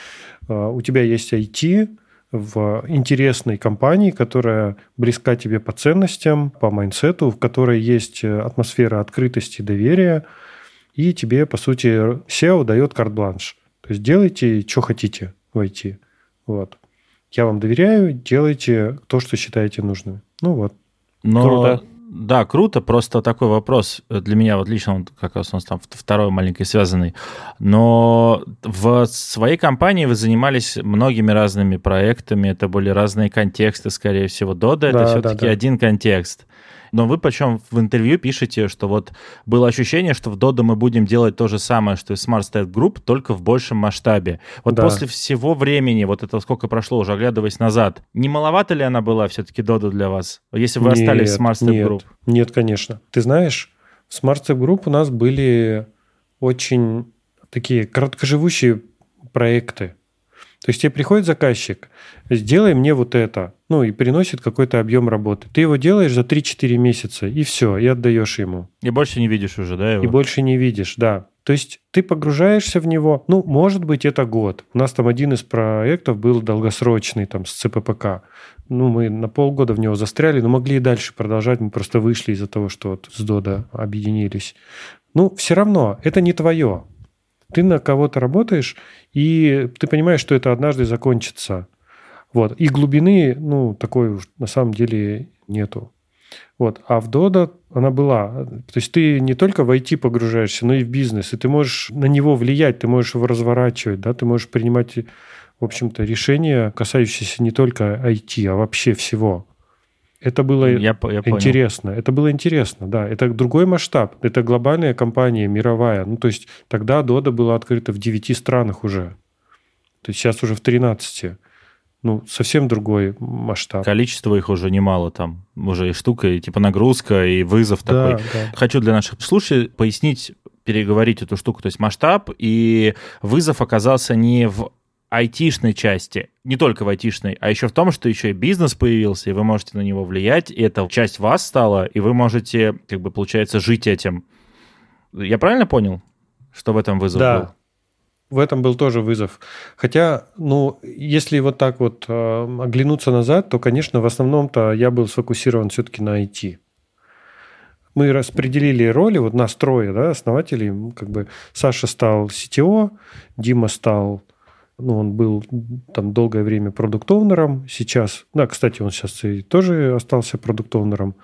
э, у тебя есть IT, в интересной компании, которая близка тебе по ценностям, по майнсету, в которой есть э, атмосфера открытости, доверия, и тебе, по сути, SEO дает карт-бланш. То есть делайте, что хотите в IT. Вот. Я вам доверяю, делайте то, что считаете нужным. Ну вот. Но Круто. Да, круто. Просто такой вопрос для меня, вот лично, он как раз у нас там второй маленький связанный. Но в своей компании вы занимались многими разными проектами, это были разные контексты, скорее всего. Дода да, это все-таки да, да. один контекст. Но вы причем в интервью пишете, что вот было ощущение, что в Dodo мы будем делать то же самое, что и Smart State Group, только в большем масштабе. Вот да. после всего времени, вот это сколько прошло уже, оглядываясь назад, не маловато ли она была все-таки Dodo для вас, если вы нет, остались в Smart State нет, Group? Нет, конечно. Ты знаешь, в Smart Step Group у нас были очень такие короткоживущие проекты. То есть тебе приходит заказчик, сделай мне вот это, ну и приносит какой-то объем работы. Ты его делаешь за 3-4 месяца, и все, и отдаешь ему. И больше не видишь уже, да, его? И больше не видишь, да. То есть ты погружаешься в него, ну, может быть, это год. У нас там один из проектов был долгосрочный, там, с ЦППК. Ну, мы на полгода в него застряли, но могли и дальше продолжать. Мы просто вышли из-за того, что вот с Дода объединились. Ну, все равно, это не твое. Ты на кого-то работаешь, и ты понимаешь, что это однажды закончится. Вот. И глубины, ну, такой уж на самом деле нету. Вот. А в Dodo она была. То есть ты не только в IT погружаешься, но и в бизнес. И ты можешь на него влиять, ты можешь его разворачивать, да, ты можешь принимать, в общем-то, решения, касающиеся не только IT, а вообще всего. Это было я, я интересно. Понял. Это было интересно, да. Это другой масштаб. Это глобальная компания, мировая. Ну, то есть тогда Дода была открыта в 9 странах уже. То есть сейчас уже в 13. Ну, совсем другой масштаб. Количество их уже немало там. Уже и штука, и типа нагрузка, и вызов да, такой. Да. Хочу для наших слушателей пояснить, переговорить эту штуку. То есть масштаб и вызов оказался не в айтишной части, не только в айтишной, а еще в том, что еще и бизнес появился, и вы можете на него влиять, и это часть вас стала, и вы можете, как бы, получается, жить этим. Я правильно понял, что в этом вызов да. был? В этом был тоже вызов. Хотя, ну, если вот так вот э, оглянуться назад, то, конечно, в основном-то я был сфокусирован все-таки на IT. Мы распределили роли, вот нас трое, да, основателей, как бы Саша стал CTO, Дима стал ну, он был там долгое время продуктовнером. Сейчас, да, кстати, он сейчас и тоже остался продуктовнером.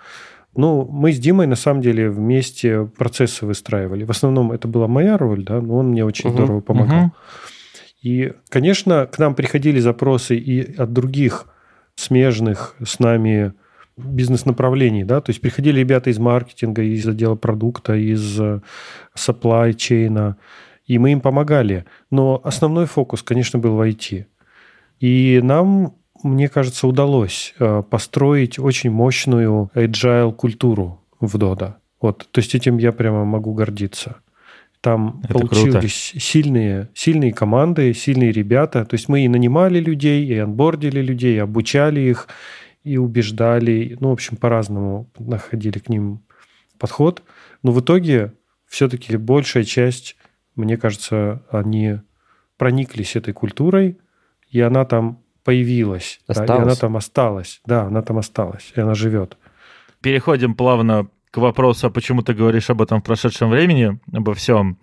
Ну, мы с Димой, на самом деле, вместе процессы выстраивали. В основном это была моя роль, да, но он мне очень uh-huh. здорово помогал. Uh-huh. И, конечно, к нам приходили запросы и от других смежных с нами бизнес-направлений, да, то есть приходили ребята из маркетинга, из отдела продукта, из э, supply chain, и мы им помогали. Но основной фокус, конечно, был в IT. И нам, мне кажется, удалось э, построить очень мощную agile культуру в Dodo. Вот, то есть этим я прямо могу гордиться. Там Это получились круто. сильные, сильные команды, сильные ребята. То есть мы и нанимали людей, и анбордили людей, и обучали их, и убеждали. Ну, в общем, по-разному находили к ним подход. Но в итоге все-таки большая часть, мне кажется, они прониклись этой культурой, и она там появилась. Да, и она там осталась. Да, она там осталась, и она живет. Переходим плавно к вопросу, а почему ты говоришь об этом в прошедшем времени, обо всем.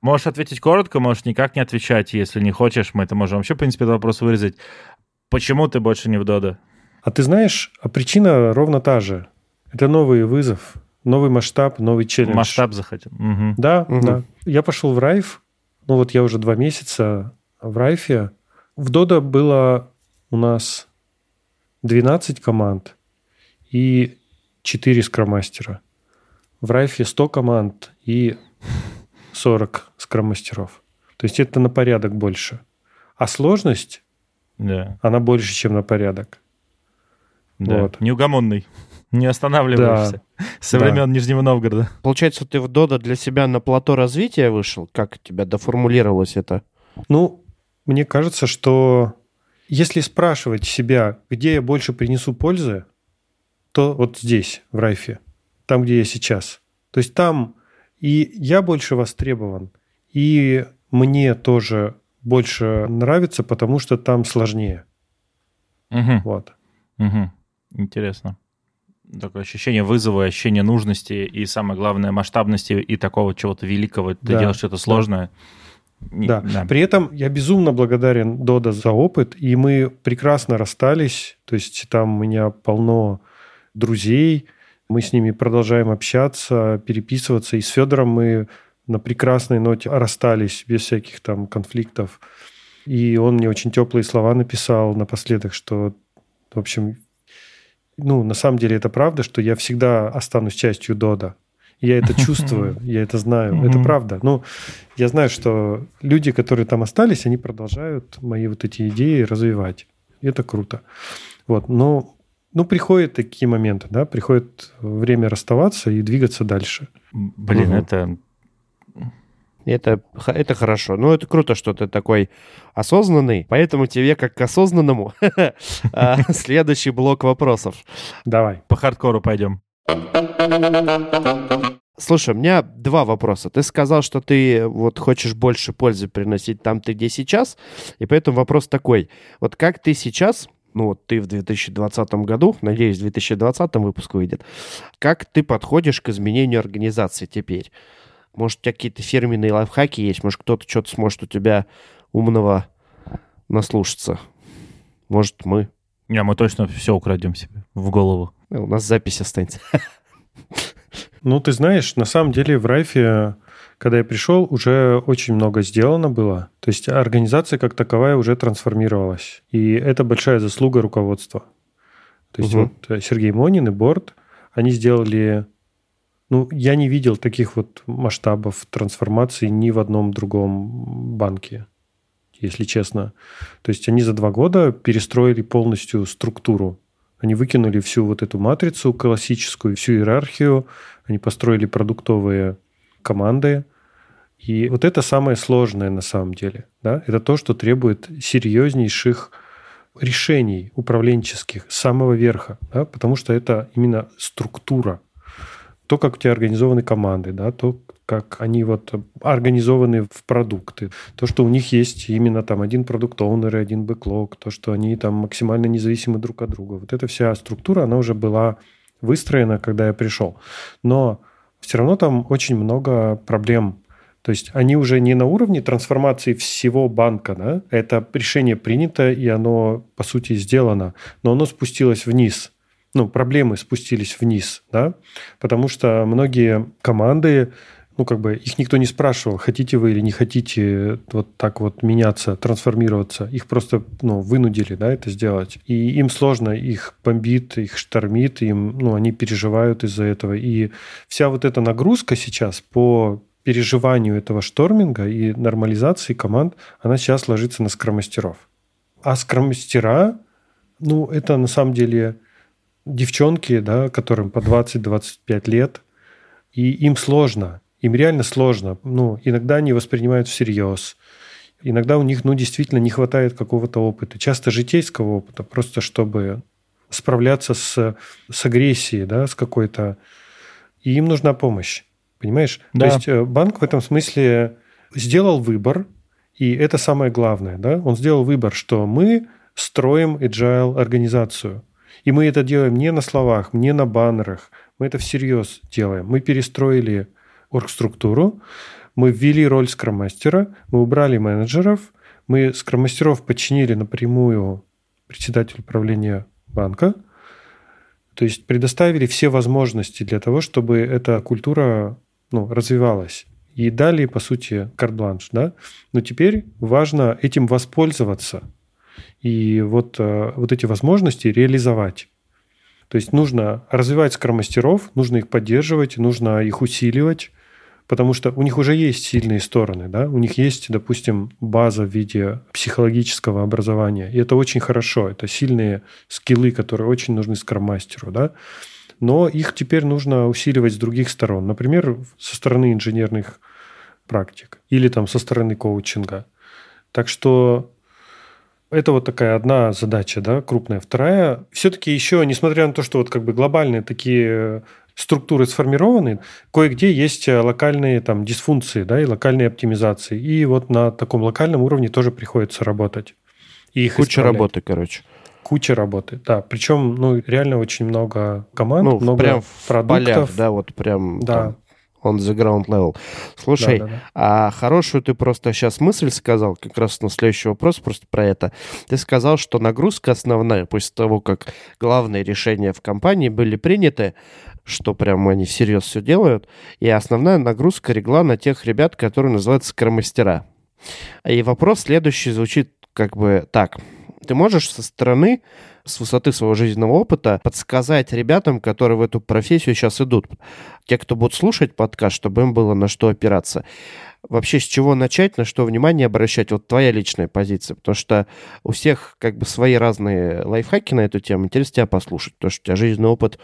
Можешь ответить коротко, можешь никак не отвечать. Если не хочешь, мы это можем вообще, в принципе, этот вопрос вырезать. Почему ты больше не в Дода? А ты знаешь, а причина ровно та же. Это новый вызов, новый масштаб, новый челлендж. Масштаб захотел. Угу. Да, угу. да. Я пошел в Райф. Ну вот я уже два месяца в Райфе. В Дода было у нас 12 команд. И 4 скромастера. В Райфе 100 команд и 40 скромастеров. То есть это на порядок больше. А сложность, да. она больше, чем на порядок. Да. Вот. Неугомонный. Не останавливаешься. Да. (laughs) Со времен да. Нижнего Новгорода. Получается, ты в Дода для себя на плато развития вышел? Как у тебя доформулировалось это? Ну, мне кажется, что если спрашивать себя, где я больше принесу пользы, то вот здесь, в Райфе, там, где я сейчас. То есть там и я больше востребован, и мне тоже больше нравится, потому что там сложнее. Угу. Вот. Угу. Интересно. Такое ощущение вызова, ощущение нужности и, самое главное, масштабности и такого чего-то великого. Ты да, делаешь что-то сложное. Да. да. При этом я безумно благодарен Дода за опыт, и мы прекрасно расстались. То есть там у меня полно друзей, мы с ними продолжаем общаться, переписываться. И с Федором мы на прекрасной ноте расстались без всяких там конфликтов. И он мне очень теплые слова написал напоследок, что, в общем, ну, на самом деле это правда, что я всегда останусь частью Дода. Я это (laughs) чувствую, я это знаю. Это правда. Ну, я знаю, что люди, которые там остались, они продолжают мои вот эти идеи развивать. И это круто. Вот. Но ну, приходят такие моменты, да, приходит время расставаться и двигаться дальше. Блин, угу. это... Это, это хорошо. Ну, это круто, что ты такой осознанный. Поэтому тебе, как к осознанному, (laughs) а, следующий блок вопросов. Давай. По хардкору пойдем. Слушай, у меня два вопроса. Ты сказал, что ты вот хочешь больше пользы приносить там, ты где сейчас, и поэтому вопрос такой. Вот как ты сейчас ну вот ты в 2020 году, надеюсь, в 2020 выпуск выйдет, как ты подходишь к изменению организации теперь? Может, у тебя какие-то фирменные лайфхаки есть? Может, кто-то что-то сможет у тебя умного наслушаться? Может, мы? Не, мы точно все украдем себе в голову. У нас запись останется. Ну, ты знаешь, на самом деле в Райфе когда я пришел, уже очень много сделано было. То есть организация как таковая уже трансформировалась. И это большая заслуга руководства. То есть угу. вот э, Сергей Монин и Борт, они сделали... Ну, я не видел таких вот масштабов трансформации ни в одном другом банке, если честно. То есть они за два года перестроили полностью структуру. Они выкинули всю вот эту матрицу классическую, всю иерархию. Они построили продуктовые команды. И вот это самое сложное на самом деле. Да? Это то, что требует серьезнейших решений управленческих с самого верха, да? потому что это именно структура. То, как у тебя организованы команды, да? то, как они вот организованы в продукты, то, что у них есть именно там один продукт оунер и один бэклог, то, что они там максимально независимы друг от друга. Вот эта вся структура, она уже была выстроена, когда я пришел. Но все равно там очень много проблем то есть они уже не на уровне трансформации всего банка, да? это решение принято, и оно, по сути, сделано, но оно спустилось вниз. Ну, проблемы спустились вниз, да, потому что многие команды ну, как бы их никто не спрашивал, хотите вы или не хотите вот так вот меняться, трансформироваться. Их просто, ну, вынудили, да, это сделать. И им сложно, их бомбит, их штормит, им, ну, они переживают из-за этого. И вся вот эта нагрузка сейчас по переживанию этого шторминга и нормализации команд, она сейчас ложится на скромастеров. А скромастера, ну, это на самом деле девчонки, да, которым по 20-25 лет, и им сложно им реально сложно. Ну, иногда они воспринимают всерьез. Иногда у них, ну, действительно не хватает какого-то опыта. Часто житейского опыта, просто чтобы справляться с, с агрессией, да, с какой-то... И им нужна помощь. Понимаешь? Да. То есть э, банк в этом смысле сделал выбор, и это самое главное, да? Он сделал выбор, что мы строим agile организацию. И мы это делаем не на словах, не на баннерах. Мы это всерьез делаем. Мы перестроили оргструктуру, мы ввели роль скроммастера, мы убрали менеджеров, мы скроммастеров подчинили напрямую председателю правления банка, то есть предоставили все возможности для того, чтобы эта культура ну, развивалась. И дали, по сути, карт-бланш. Да? Но теперь важно этим воспользоваться и вот, э, вот эти возможности реализовать. То есть нужно развивать скромастеров, нужно их поддерживать, нужно их усиливать, потому что у них уже есть сильные стороны, да, у них есть, допустим, база в виде психологического образования, и это очень хорошо, это сильные скиллы, которые очень нужны скроммастеру, да, но их теперь нужно усиливать с других сторон, например, со стороны инженерных практик или там со стороны коучинга. Так что это вот такая одна задача, да, крупная. Вторая, все-таки еще, несмотря на то, что вот как бы глобальные такие структуры сформированы, кое-где есть э, локальные там дисфункции, да, и локальные оптимизации. И вот на таком локальном уровне тоже приходится работать. И их Куча исправлять. работы, короче. Куча работы, да. Причем, ну, реально очень много команд, ну, много прям продуктов. В полях, да, вот прям да. Там on the ground level. Слушай, да, да, да. а хорошую ты просто сейчас мысль сказал, как раз на следующий вопрос просто про это. Ты сказал, что нагрузка основная, после того, как главные решения в компании были приняты, что прям они всерьез все делают, и основная нагрузка легла на тех ребят, которые называются скромастера. И вопрос следующий звучит как бы так. Ты можешь со стороны с высоты своего жизненного опыта подсказать ребятам, которые в эту профессию сейчас идут. Те, кто будут слушать подкаст, чтобы им было на что опираться. Вообще, с чего начать, на что внимание обращать? Вот твоя личная позиция. Потому что у всех как бы свои разные лайфхаки на эту тему. Интересно тебя послушать, потому что у тебя жизненный опыт,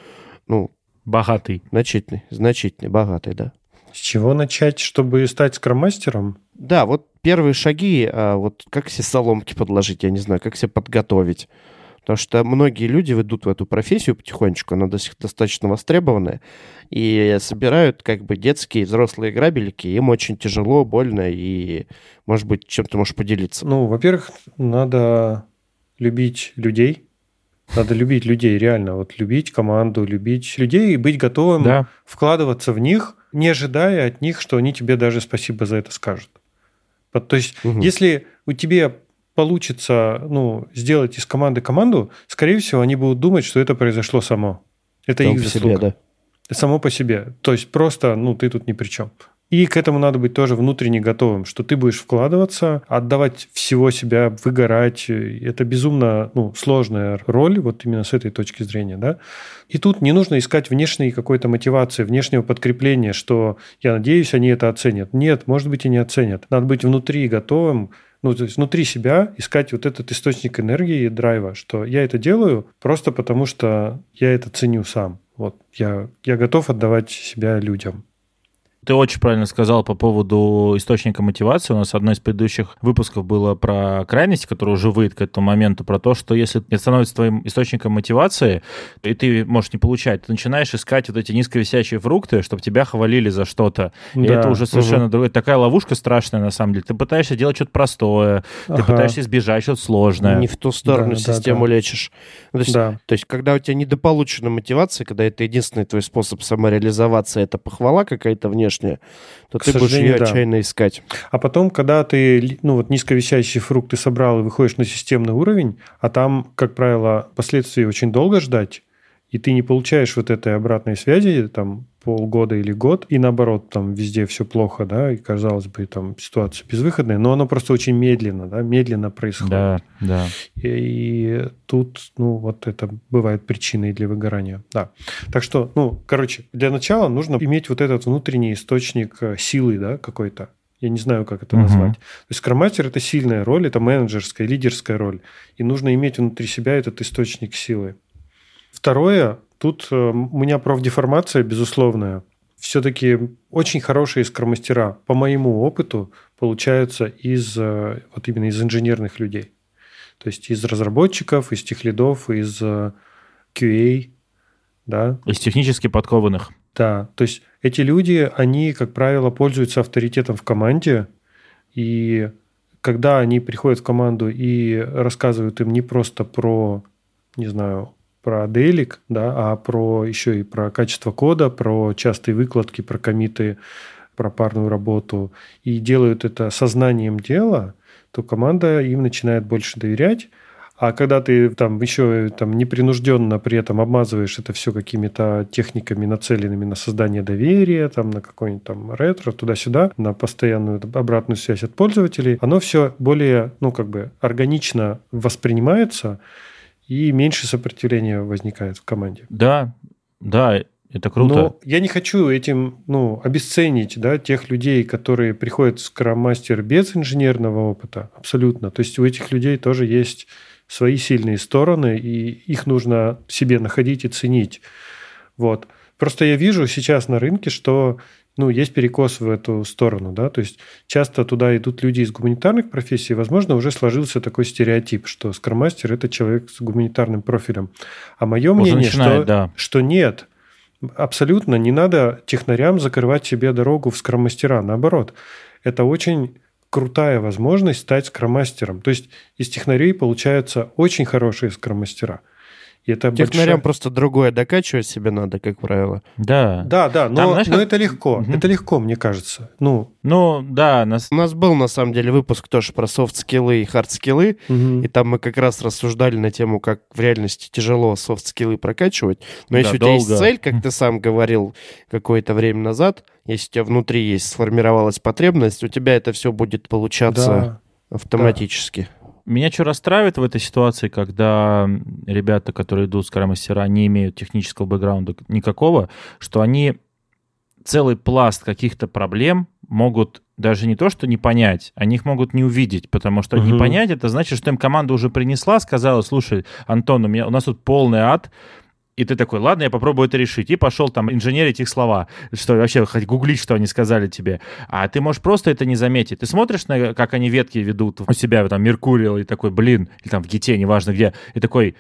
ну... Богатый. Значительный, значительный, богатый, да. С чего начать, чтобы стать скромастером? Да, вот первые шаги, а вот как себе (laughs) соломки подложить, я не знаю, как себе подготовить. Потому что многие люди ведут в эту профессию потихонечку, она достаточно востребованная, и собирают как бы детские и взрослые грабельки, им очень тяжело, больно, и, может быть, чем ты можешь поделиться? Ну, во-первых, надо любить людей, надо любить людей, реально, вот любить команду, любить людей и быть готовым да. вкладываться в них, не ожидая от них, что они тебе даже спасибо за это скажут. То есть, угу. если у тебя получится ну, сделать из команды команду, скорее всего, они будут думать, что это произошло само. Это Сам их заслуга. Себе, да. Само по себе. То есть просто, ну, ты тут ни при чем. И к этому надо быть тоже внутренне готовым, что ты будешь вкладываться, отдавать всего себя, выгорать. Это безумно ну, сложная роль, вот именно с этой точки зрения. Да? И тут не нужно искать внешней какой-то мотивации, внешнего подкрепления, что я надеюсь, они это оценят. Нет, может быть, и не оценят. Надо быть внутри готовым ну, то есть внутри себя искать вот этот источник энергии и драйва, что я это делаю просто потому, что я это ценю сам. Вот я, я готов отдавать себя людям. Ты очень правильно сказал по поводу источника мотивации. У нас одно из предыдущих выпусков было про крайность, которая уже выйдет к этому моменту, про то, что если это становится твоим источником мотивации, и ты можешь не получать, ты начинаешь искать вот эти низковисящие фрукты, чтобы тебя хвалили за что-то. И да. это уже совершенно угу. другая, такая ловушка страшная на самом деле. Ты пытаешься делать что-то простое, ага. ты пытаешься избежать что-то сложное. Не в ту сторону да, систему да, да. лечишь. То есть, да. то есть, когда у тебя недополучена мотивация, когда это единственный твой способ самореализоваться, это похвала какая-то внешняя, внешняя, то К ты будешь ее да. отчаянно искать. А потом, когда ты ну, вот низковисящие фрукты собрал и выходишь на системный уровень, а там, как правило, последствий очень долго ждать, и ты не получаешь вот этой обратной связи, там, полгода или год, и наоборот, там везде все плохо, да, и казалось бы, там ситуация безвыходная, но оно просто очень медленно, да, медленно происходит. Да, да. И, и тут, ну, вот это бывает причиной для выгорания, да. Так что, ну, короче, для начала нужно иметь вот этот внутренний источник э, силы, да, какой-то. Я не знаю, как это Мгм. назвать. То есть скроммастер – это сильная роль, это менеджерская, лидерская роль. И нужно иметь внутри себя этот источник силы. Второе, тут э, у меня профдеформация безусловная. Все-таки очень хорошие скроммастера, по моему опыту, получаются из, э, вот именно из инженерных людей. То есть из разработчиков, из техлидов, из э, QA, да, Из технически подкованных. да, то есть эти люди, они, как правило, пользуются авторитетом в команде, и когда они приходят в команду и рассказывают им не просто про, не знаю, про делик, да, а про еще и про качество кода, про частые выкладки, про комиты, про парную работу, и делают это сознанием дела, то команда им начинает больше доверять, а когда ты там еще там непринужденно при этом обмазываешь это все какими-то техниками, нацеленными на создание доверия, там на какой-нибудь там ретро, туда-сюда, на постоянную обратную связь от пользователей, оно все более, ну, как бы органично воспринимается, и меньше сопротивления возникает в команде. Да, да, это круто. Но я не хочу этим ну, обесценить да, тех людей, которые приходят в скрам-мастер без инженерного опыта. Абсолютно. То есть у этих людей тоже есть свои сильные стороны, и их нужно себе находить и ценить. Вот. Просто я вижу сейчас на рынке, что ну, есть перекос в эту сторону, да, то есть часто туда идут люди из гуманитарных профессий, возможно, уже сложился такой стереотип, что скромастер – это человек с гуманитарным профилем. А мое Уже мнение, начинает, что, да. что нет, абсолютно не надо технарям закрывать себе дорогу в scrum-мастера, наоборот, это очень крутая возможность стать scrum-мастером. То есть из технарей получаются очень хорошие scrum-мастера. Это Технарям большая- просто другое докачивать себе надо, как правило. Да. Да, да, но, Там, знаешь, но как- это легко. Мгм. Это легко, мне кажется. Ну, Ну, да, нас... У нас был, на самом деле, выпуск тоже про софт-скиллы и хард-скиллы, мгм. и там мы как раз рассуждали на тему, как в реальности тяжело софт-скиллы прокачивать. Но если Да, у тебя есть долго. цель, как (laughs) ты сам говорил какое-то время назад, если у тебя внутри есть сформировалась потребность, у тебя это все будет получаться Да. автоматически. Меня что расстраивает в этой ситуации, когда ребята, которые идут с мастера, не имеют технического бэкграунда никакого, что они целый пласт каких-то проблем могут даже не то, что не понять, они их могут не увидеть, потому что не Мгм. понять, это значит, что им команда уже принесла, сказала, слушай, Антон, у, меня, у нас тут полный ад, и ты такой, ладно, я попробую это решить. И пошел там инженерить их слова, что вообще хоть гуглить, что они сказали тебе. А ты можешь просто это не заметить. Ты смотришь, на, как они ветки ведут у себя, там, Меркурил, и такой, блин, или там в Гите, неважно где, и такой,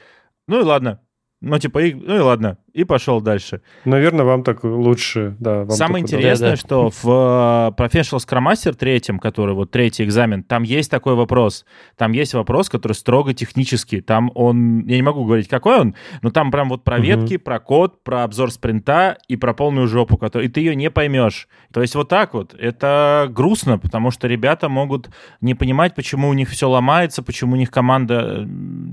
ну и ладно. Ну, типа, и- ну и ладно. И пошел дальше. Наверное, вам так лучше. Да, вам Самое интересное, Да-да. что в э, Professional Scrum Master третьем, который вот третий экзамен, там есть такой вопрос. Там есть вопрос, который строго технический. Там он, я не могу говорить, какой он, но там прям вот про ветки, про код, про обзор спринта и про полную жопу, который, и ты ее не поймешь. То есть вот так вот. Это грустно, потому что ребята могут не понимать, почему у них все ломается, почему у них команда э,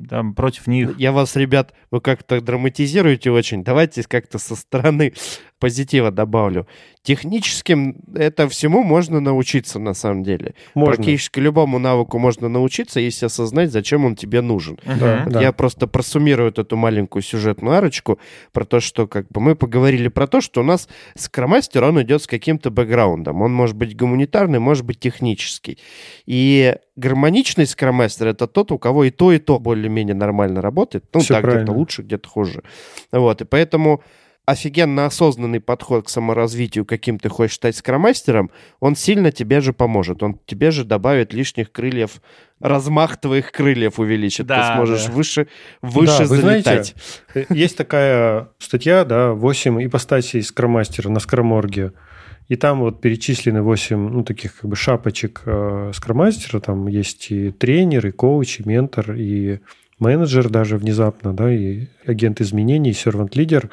там против них. Я вас, ребят, вы как-то драматизируете очень. Давайте как-то со стороны позитива добавлю. Техническим это всему можно научиться на самом деле. Можно. Практически любому навыку можно научиться, если осознать, зачем он тебе нужен. Да, да. Я просто просуммирую вот эту маленькую сюжетную арочку про то, что как бы мы поговорили про то, что у нас скромастер, он идет с каким-то бэкграундом. Он может быть гуманитарный, может быть технический. И гармоничный скромастер — это тот, у кого и то, и то более-менее нормально работает. Ну, Всё так, где-то лучше, где-то хуже. Вот, и поэтому офигенно осознанный подход к саморазвитию, каким ты хочешь стать скромастером, он сильно тебе же поможет. Он тебе же добавит лишних крыльев, размах твоих крыльев увеличит. Да, ты сможешь да. выше, выше Да, вы залетать. знаете, Э, Есть такая статья, да, 8 ипостасей скромастера на скроморге. И там вот перечислены 8, ну, таких как бы шапочек э, скромастера. Там есть и тренер, и коуч, и ментор, и менеджер даже внезапно, да, и агент изменений, и сервант-лидер.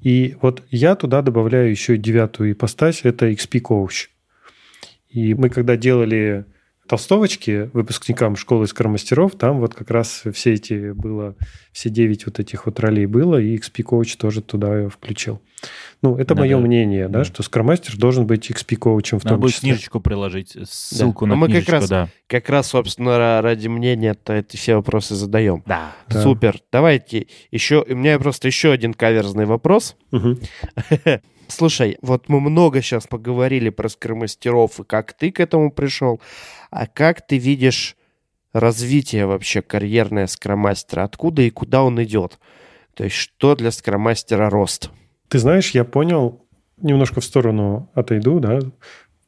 И вот я туда добавляю еще девятую ипостась, это XP-коуч. И мы когда делали толстовочки выпускникам школы скромастеров, там вот как раз все эти было, все девять вот этих вот ролей было, и XP Coach тоже туда включил. Ну, это Да, мое да. мнение, да, Да. что скромастер должен быть XP коучем в Надо том будет числе. книжечку приложить, ссылку Да. на Ну, мы как книжечку, раз- да. Как раз, собственно, ра- ради мнения-то эти все вопросы задаем. Да. Да. Супер. Давайте еще... У меня просто еще один каверзный вопрос. Мгм. (laughs) Слушай, вот мы много сейчас поговорили про скромастеров и как ты к этому пришел. А как ты видишь развитие вообще карьерное скромастера? Откуда и куда он идет? То есть что для скромастера рост? Ты знаешь, я понял, немножко в сторону отойду, да,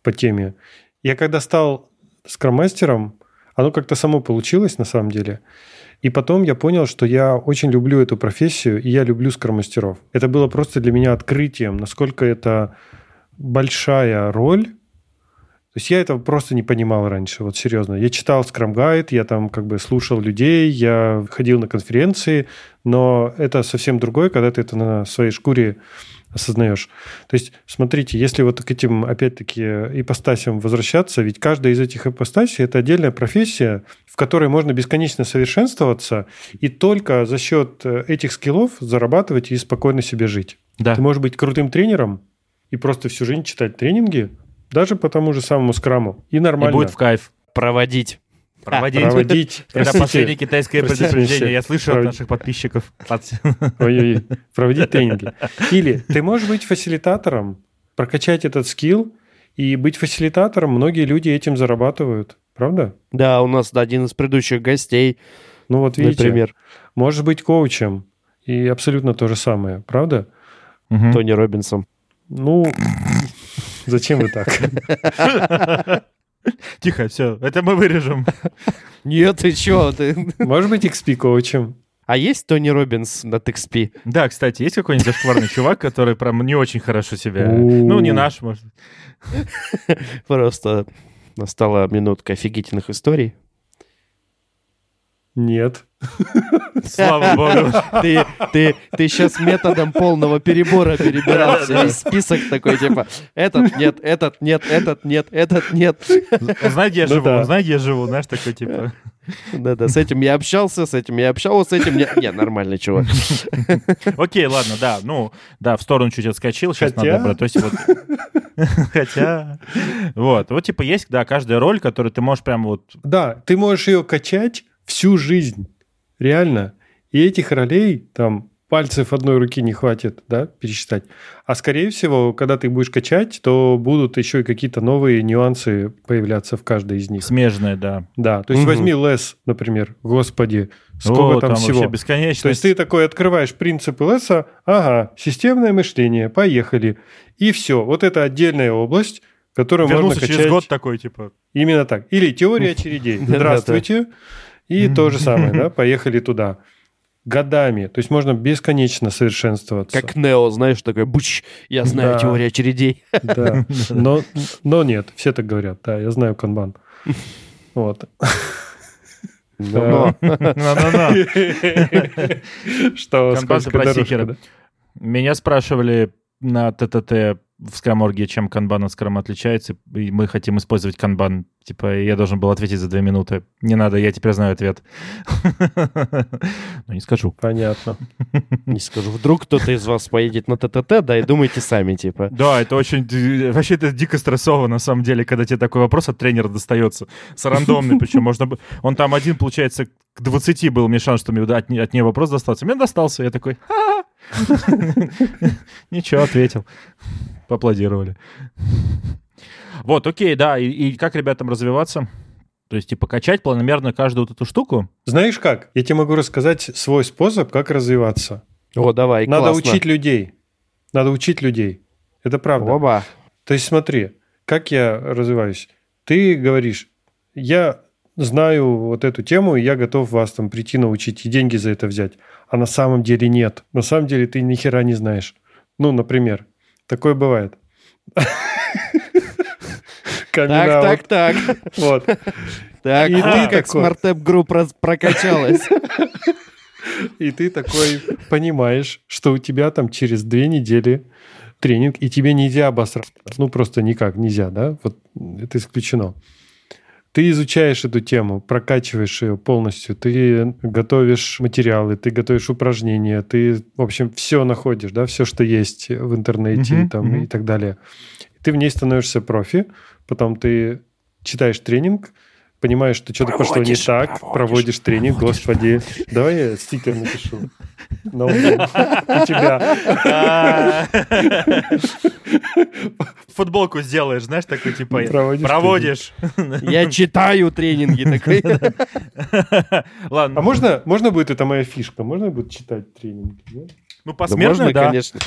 по теме. Я когда стал скромастером, оно как-то само получилось на самом деле. И потом я понял, что я очень люблю эту профессию, и я люблю скромастеров. Это было просто для меня открытием, насколько это большая роль. То есть я этого просто не понимал раньше, вот серьезно. Я читал Scrum Guide, я там как бы слушал людей, я ходил на конференции, но это совсем другое, когда ты это на своей шкуре осознаешь. То есть, смотрите, если вот к этим, опять-таки, ипостасям возвращаться, ведь каждая из этих ипостасей – это отдельная профессия, в которой можно бесконечно совершенствоваться и только за счет этих скиллов зарабатывать и спокойно себе жить. Да. Ты можешь быть крутым тренером и просто всю жизнь читать тренинги, даже по тому же самому скраму. И И нормально. будет в кайф. Проводить. Проводить. проводить. (laughs) Это Простите. последнее китайское Простите, предупреждение. Я слышу от Проводить. наших подписчиков. (laughs) Ой-ой-ой. Проводить тренинги. Или ты можешь быть фасилитатором, прокачать этот скилл, и быть фасилитатором многие люди этим зарабатывают. Правда? Да, у нас один из предыдущих гостей, Ну вот видите, например, можешь быть коучем, и абсолютно то же самое. Правда? Мгм. Тони Робинсон. Ну, зачем вы так? (laughs) Тихо, все. Это мы вырежем. Нет, ты чё? Ты... Можешь быть XP-коучем. А есть Тони Робинс на TXP? Да, кстати, есть какой-нибудь зашкварный чувак, который прям не очень хорошо себя... Ну, не наш, может. Просто настала минутка офигительных историй. Нет. (laughs) Слава богу. Ты, ты, ты сейчас методом полного перебора перебирался. Весь список такой, типа, этот нет, этот нет, этот нет, этот нет. Знай, где я Ну живу, да. знай, где я живу, знаешь, такой типа... Да-да, с этим я общался, с этим я общался, с этим... Не, не нормальный чувак. Окей, ладно, да, ну, да, в сторону чуть отскочил, сейчас Хотя? надо брать. То есть вот... (laughs) Хотя... Вот, вот типа есть, да, каждая роль, которую ты можешь прям вот... Да, ты можешь ее качать всю жизнь. Реально. И этих ролей там пальцев одной руки не хватит, да, пересчитать. А скорее всего, когда ты будешь качать, то будут еще и какие-то новые нюансы появляться в каждой из них. Смежная, да. Да, то есть Мгм. возьми лес, например. Господи, сколько О, там, всего. вообще бесконечно. То есть ты такой открываешь принципы леса, ага, системное мышление, поехали. И все. Вот это отдельная область, которую можно Вернулся качать. через год такой, типа... Именно так. Или теория очередей. (laughs) Здравствуйте. И то же самое, да, (laughs) поехали туда. Годами. То есть можно бесконечно совершенствоваться. Как Нео, знаешь, такой, буч, я знаю Да. теорию очередей. (laughs) Да. (laughs) Но, но нет, все так говорят. Да, я знаю канбан. Вот. Но. Что, Канбан скользкая про дорожка? Меня спрашивали на ТТТ в скраморге, чем канбан от скрама отличается, и мы хотим использовать канбан. Типа, я должен был ответить за две минуты. Не надо, я теперь знаю ответ. (laughs) Но не скажу. Понятно. Не скажу, вдруг кто-то из вас поедет на ТТТ, да, и думайте сами, типа. Да, это очень... Вообще это дико стрессово, на самом деле, когда тебе такой вопрос от тренера достается. С рандомный, причем можно... Он там один, получается, к 20 был мне шанс, что мне от, не- от нее вопрос достался. Мне достался. Я такой... (laughs) Ничего, ответил. Поаплодировали. Вот, окей, да. И, и как ребятам развиваться? То есть, типа, качать планомерно каждую вот эту штуку? Знаешь как? Я тебе могу рассказать свой способ, как развиваться. О, давай, Надо классно. учить людей. Надо учить людей. Это правда. Оба. То есть смотри, как я развиваюсь. Ты говоришь, я знаю вот эту тему, и я готов вас там прийти научить и деньги за это взять. А на самом деле нет. На самом деле ты ни хера не знаешь. Ну, например, такое бывает. (laughs) Так, так, так. Вот. Так, И ты как Group раз- прокачалась. (laughs) И ты такой понимаешь, что у тебя там через две недели тренинг, и тебе нельзя обосраться. Ну, просто никак нельзя, да? Вот это исключено. Ты изучаешь эту тему, прокачиваешь ее полностью, ты готовишь материалы, ты готовишь упражнения, ты, в общем, все находишь, да, все, что есть в интернете Мгм, там, мгм. и так далее. Ты в ней становишься профи, потом ты читаешь тренинг, понимаешь, что что-то пошло не Проводишь, так, проводишь, проводишь тренинг, господи. Давай я стикер напишу. На. У тебя. Футболку сделаешь, знаешь, такой типа Проводишь проводишь. Я читаю тренинги такой. Ладно, А можно, можно будет, это моя фишка, можно будет читать тренинги? да? ну Да посмертно, можно, да. конечно.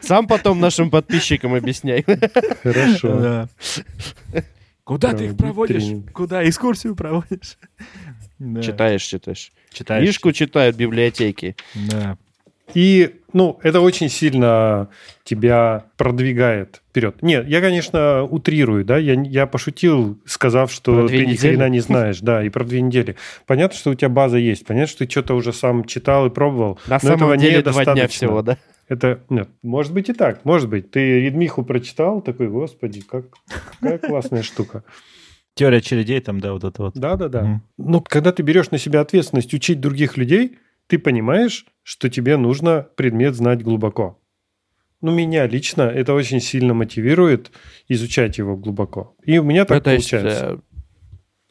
Сам потом нашим подписчикам объясняй. Хорошо. Да. Куда ты их проводишь? тренинг. Куда экскурсию проводишь? Да. Читаешь, читаешь. Читаешь. Книжку читают в библиотеке. Да. И, ну, это очень сильно тебя продвигает вперед. Нет, я, конечно, утрирую, да, я, я пошутил, сказав, что ты ни недели? хрена не знаешь, да, и про две недели. Понятно, что у тебя база есть, понятно, что ты что-то уже сам читал и пробовал. На но этого самом деле два дня недостаточно. всего, да? Это, нет, может быть и так, может быть. Ты Редмиху прочитал, такой, господи, как, какая классная штука. Теория очередей там, да, вот это вот. Да-да-да. Мгм. Ну, когда ты берешь на себя ответственность учить других людей, ты понимаешь, что тебе нужно предмет знать глубоко. Ну, меня лично это очень сильно мотивирует изучать его глубоко. И у меня так Ну, то есть, получается. э,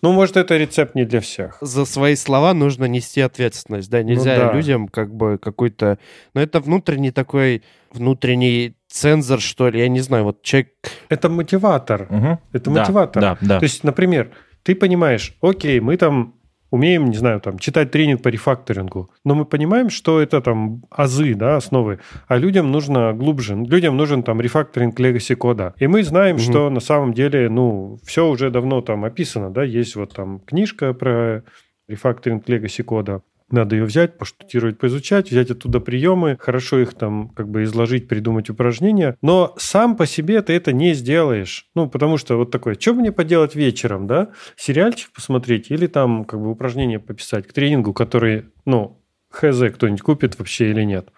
Ну, может, это рецепт не для всех. за свои слова нужно нести ответственность, да, нельзя да. людям как бы какой-то, ну это внутренний такой, внутренний цензор, что ли, я не знаю, вот человек, Это мотиватор. Мгм. Это Да, мотиватор. Да, да. То есть, например, ты понимаешь, окей, мы там умеем, не знаю, там, читать тренинг по рефакторингу, но мы понимаем, что это там азы, да, основы, а людям нужно глубже, людям нужен там рефакторинг legacy кода. И мы знаем, Мгм. что на самом деле, ну, все уже давно там описано, да, есть вот там книжка про рефакторинг legacy кода, надо ее взять, поштудировать, поизучать, взять оттуда приемы, хорошо их там как бы изложить, придумать упражнения. Но сам по себе ты это не сделаешь. Ну, потому что вот такое, что мне поделать вечером, да? Сериальчик посмотреть или там как бы упражнение пописать к тренингу, который, ну, хз кто-нибудь купит вообще или нет.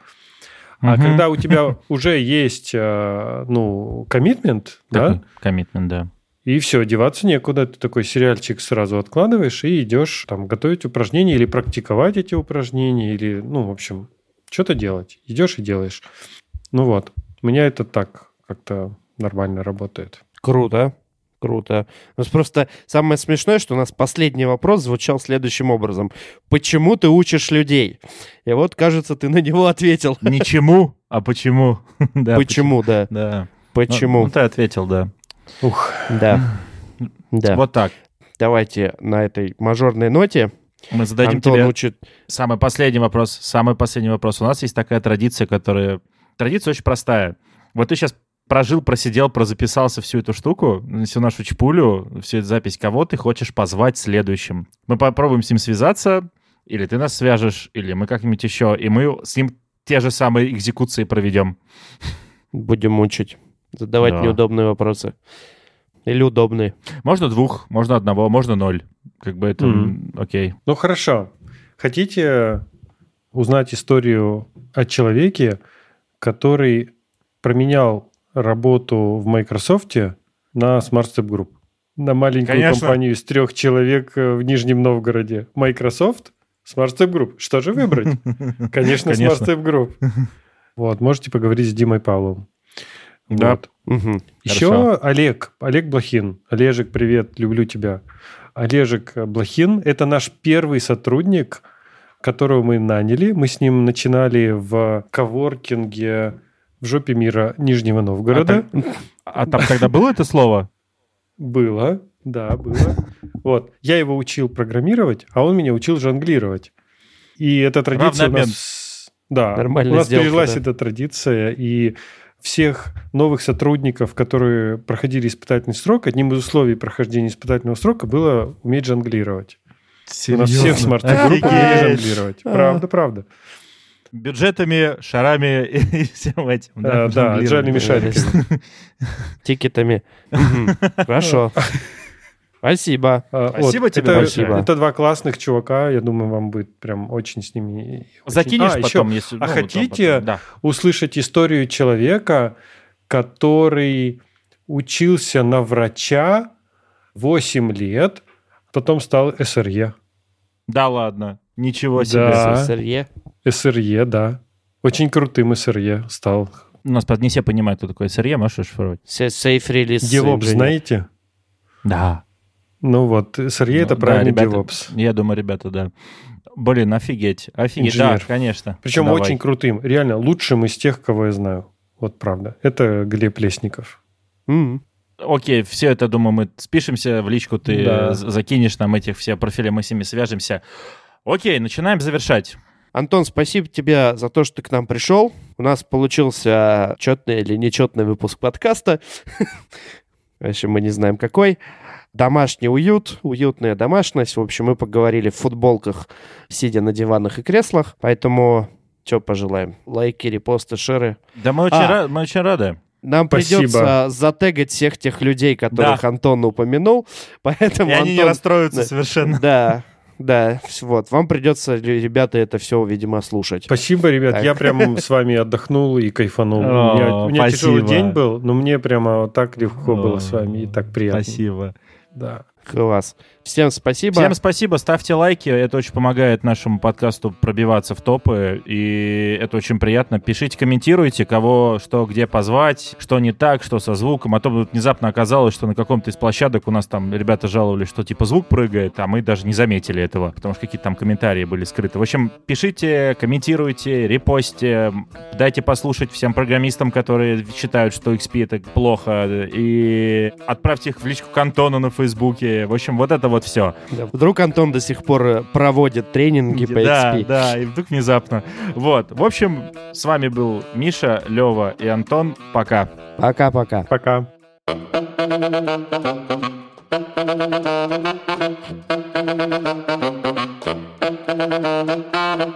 А Мгм. когда у тебя уже есть, э, ну, коммитмент, да, Коммитмент, да. И все, деваться некуда. Ты такой сериальчик сразу откладываешь и идешь там готовить упражнения или практиковать эти упражнения, или, ну, в общем, что-то делать. Идешь и делаешь. Ну вот, у меня это так как-то нормально работает. круто, круто. У нас просто самое смешное, что у нас последний вопрос звучал следующим образом. Почему ты учишь людей? И вот, кажется, ты на него ответил. Ничему, а почему? (laughs) Да, Почему, да, Да. почему, Ну, ты ответил, да. Ух, да, да. Вот так. Давайте на этой мажорной ноте Мы зададим Антон тебе учит самый последний вопрос. Самый последний вопрос. У нас есть такая традиция, которая... Традиция очень простая. Вот ты сейчас прожил, просидел, прозаписался всю эту штуку, всю нашу чпулю, всю эту запись. Кого ты хочешь позвать следующим? Мы попробуем с ним связаться, или ты нас свяжешь, или мы как-нибудь еще, и мы с ним те же самые экзекуции проведем. Будем мучить. Задавать Да. неудобные вопросы. Или удобные. Можно двух, можно одного, можно ноль. Как бы это м, окей. ну хорошо. Хотите узнать историю о человеке, который променял работу в Microsoft на Smart Step Group? На маленькую Конечно. компанию из трех человек э, в Нижнем Новгороде. Microsoft, Smart Step Group. Что же выбрать? (laughs) Конечно, Smart Конечно. Step Group. Вот, можете поговорить с Димой Павловым. Да. Вот. Мгм. Еще Хорошо. Олег, Олег Блохин. Олежек, привет, люблю тебя. Олежек Блохин – это наш первый сотрудник, которого мы наняли. Мы с ним начинали в коворкинге в жопе мира Нижнего Новгорода. А там тогда было это слово? Было, да, было. Вот. Я его учил программировать, а он меня учил жонглировать. И эта традиция у нас... Да, Нормальная у нас сделка, пережилась да. эта традиция, и всех новых сотрудников, которые проходили испытательный срок, одним из условий прохождения испытательного срока было уметь жонглировать. У нас все в смарт-группе умели Офигеть. жонглировать. А. Правда, правда. Бюджетами, шарами и (laughs) всем этим. Да, да, жонглировали. джальными шариками. Тикетами. Хорошо. (laughs) Спасибо. А, Спасибо тебе это, большое. Это два классных чувака, я думаю, вам будет прям очень с ними... очень- Закинешь А, еще потом, если... а ну, вот хотите- потом, Да. услышать историю человека, который учился на врача, 8 лет, потом стал СРЕ. Да ладно, ничего себе. Да. СССР. СРЕ, да. Очень крутым СРЕ стал. У нас не все понимают, кто такое SRE, можешь расшифровать? Release DevOps Engineer. знаете? Да. Ну вот, это Ну, да, правильный ребята, DevOps. Я думаю, ребята, да. Блин, офигеть. Офигеть, Инженер. да, конечно. Причем Давай. очень крутым. Реально лучшим из тех, кого я знаю. Вот правда. Это Глеб Лесников. М. Окей, все это, думаю, мы спишемся, в личку ты Да. закинешь нам этих все профили, мы с ними свяжемся. Окей, начинаем завершать. Антон, спасибо тебе за то, что ты к нам пришел. У нас получился четный или нечетный выпуск подкаста. (laughs) В общем, мы не знаем какой. Домашний уют, уютная домашность. В общем, мы поговорили в футболках, сидя на диванах и креслах. Поэтому что пожелаем? Лайки, репосты, шеры. Да мы очень, А. ра- мы очень рады. Нам Спасибо. придется затегать всех тех людей, которых Антон упомянул. (laughs) Поэтому, И они не Антон, расстроятся да. совершенно. Да, да, вот. Вам придется, ре- ребята, это все, видимо, слушать. Спасибо, ребят. Так. Я прям (laughs) с вами отдохнул и кайфанул. у О, меня, у меня тяжелый день был, но мне прямо вот так легко было О, с вами и так приятно. Спасибо. Да. Класс. Всем спасибо. Всем спасибо, ставьте лайки, это очень помогает нашему подкасту пробиваться в топы, и это очень приятно. Пишите, комментируйте, кого, что, где позвать, что не так, что со звуком, а то вот внезапно оказалось, что на каком-то из площадок у нас там ребята жаловались, что типа звук прыгает, а мы даже не заметили этого, потому что какие-то там комментарии были скрыты. В общем, пишите, комментируйте, репостите, дайте послушать всем программистам, которые считают, что XP это плохо, и отправьте их в личку к Антону на Фейсбуке. В общем, вот это вот все. Да. Вдруг Антон до сих пор э, проводит тренинги по Да, XP. да, и вдруг внезапно. Вот. В общем, с вами был Миша, Лева и Антон. Пока. Пока-пока. Пока.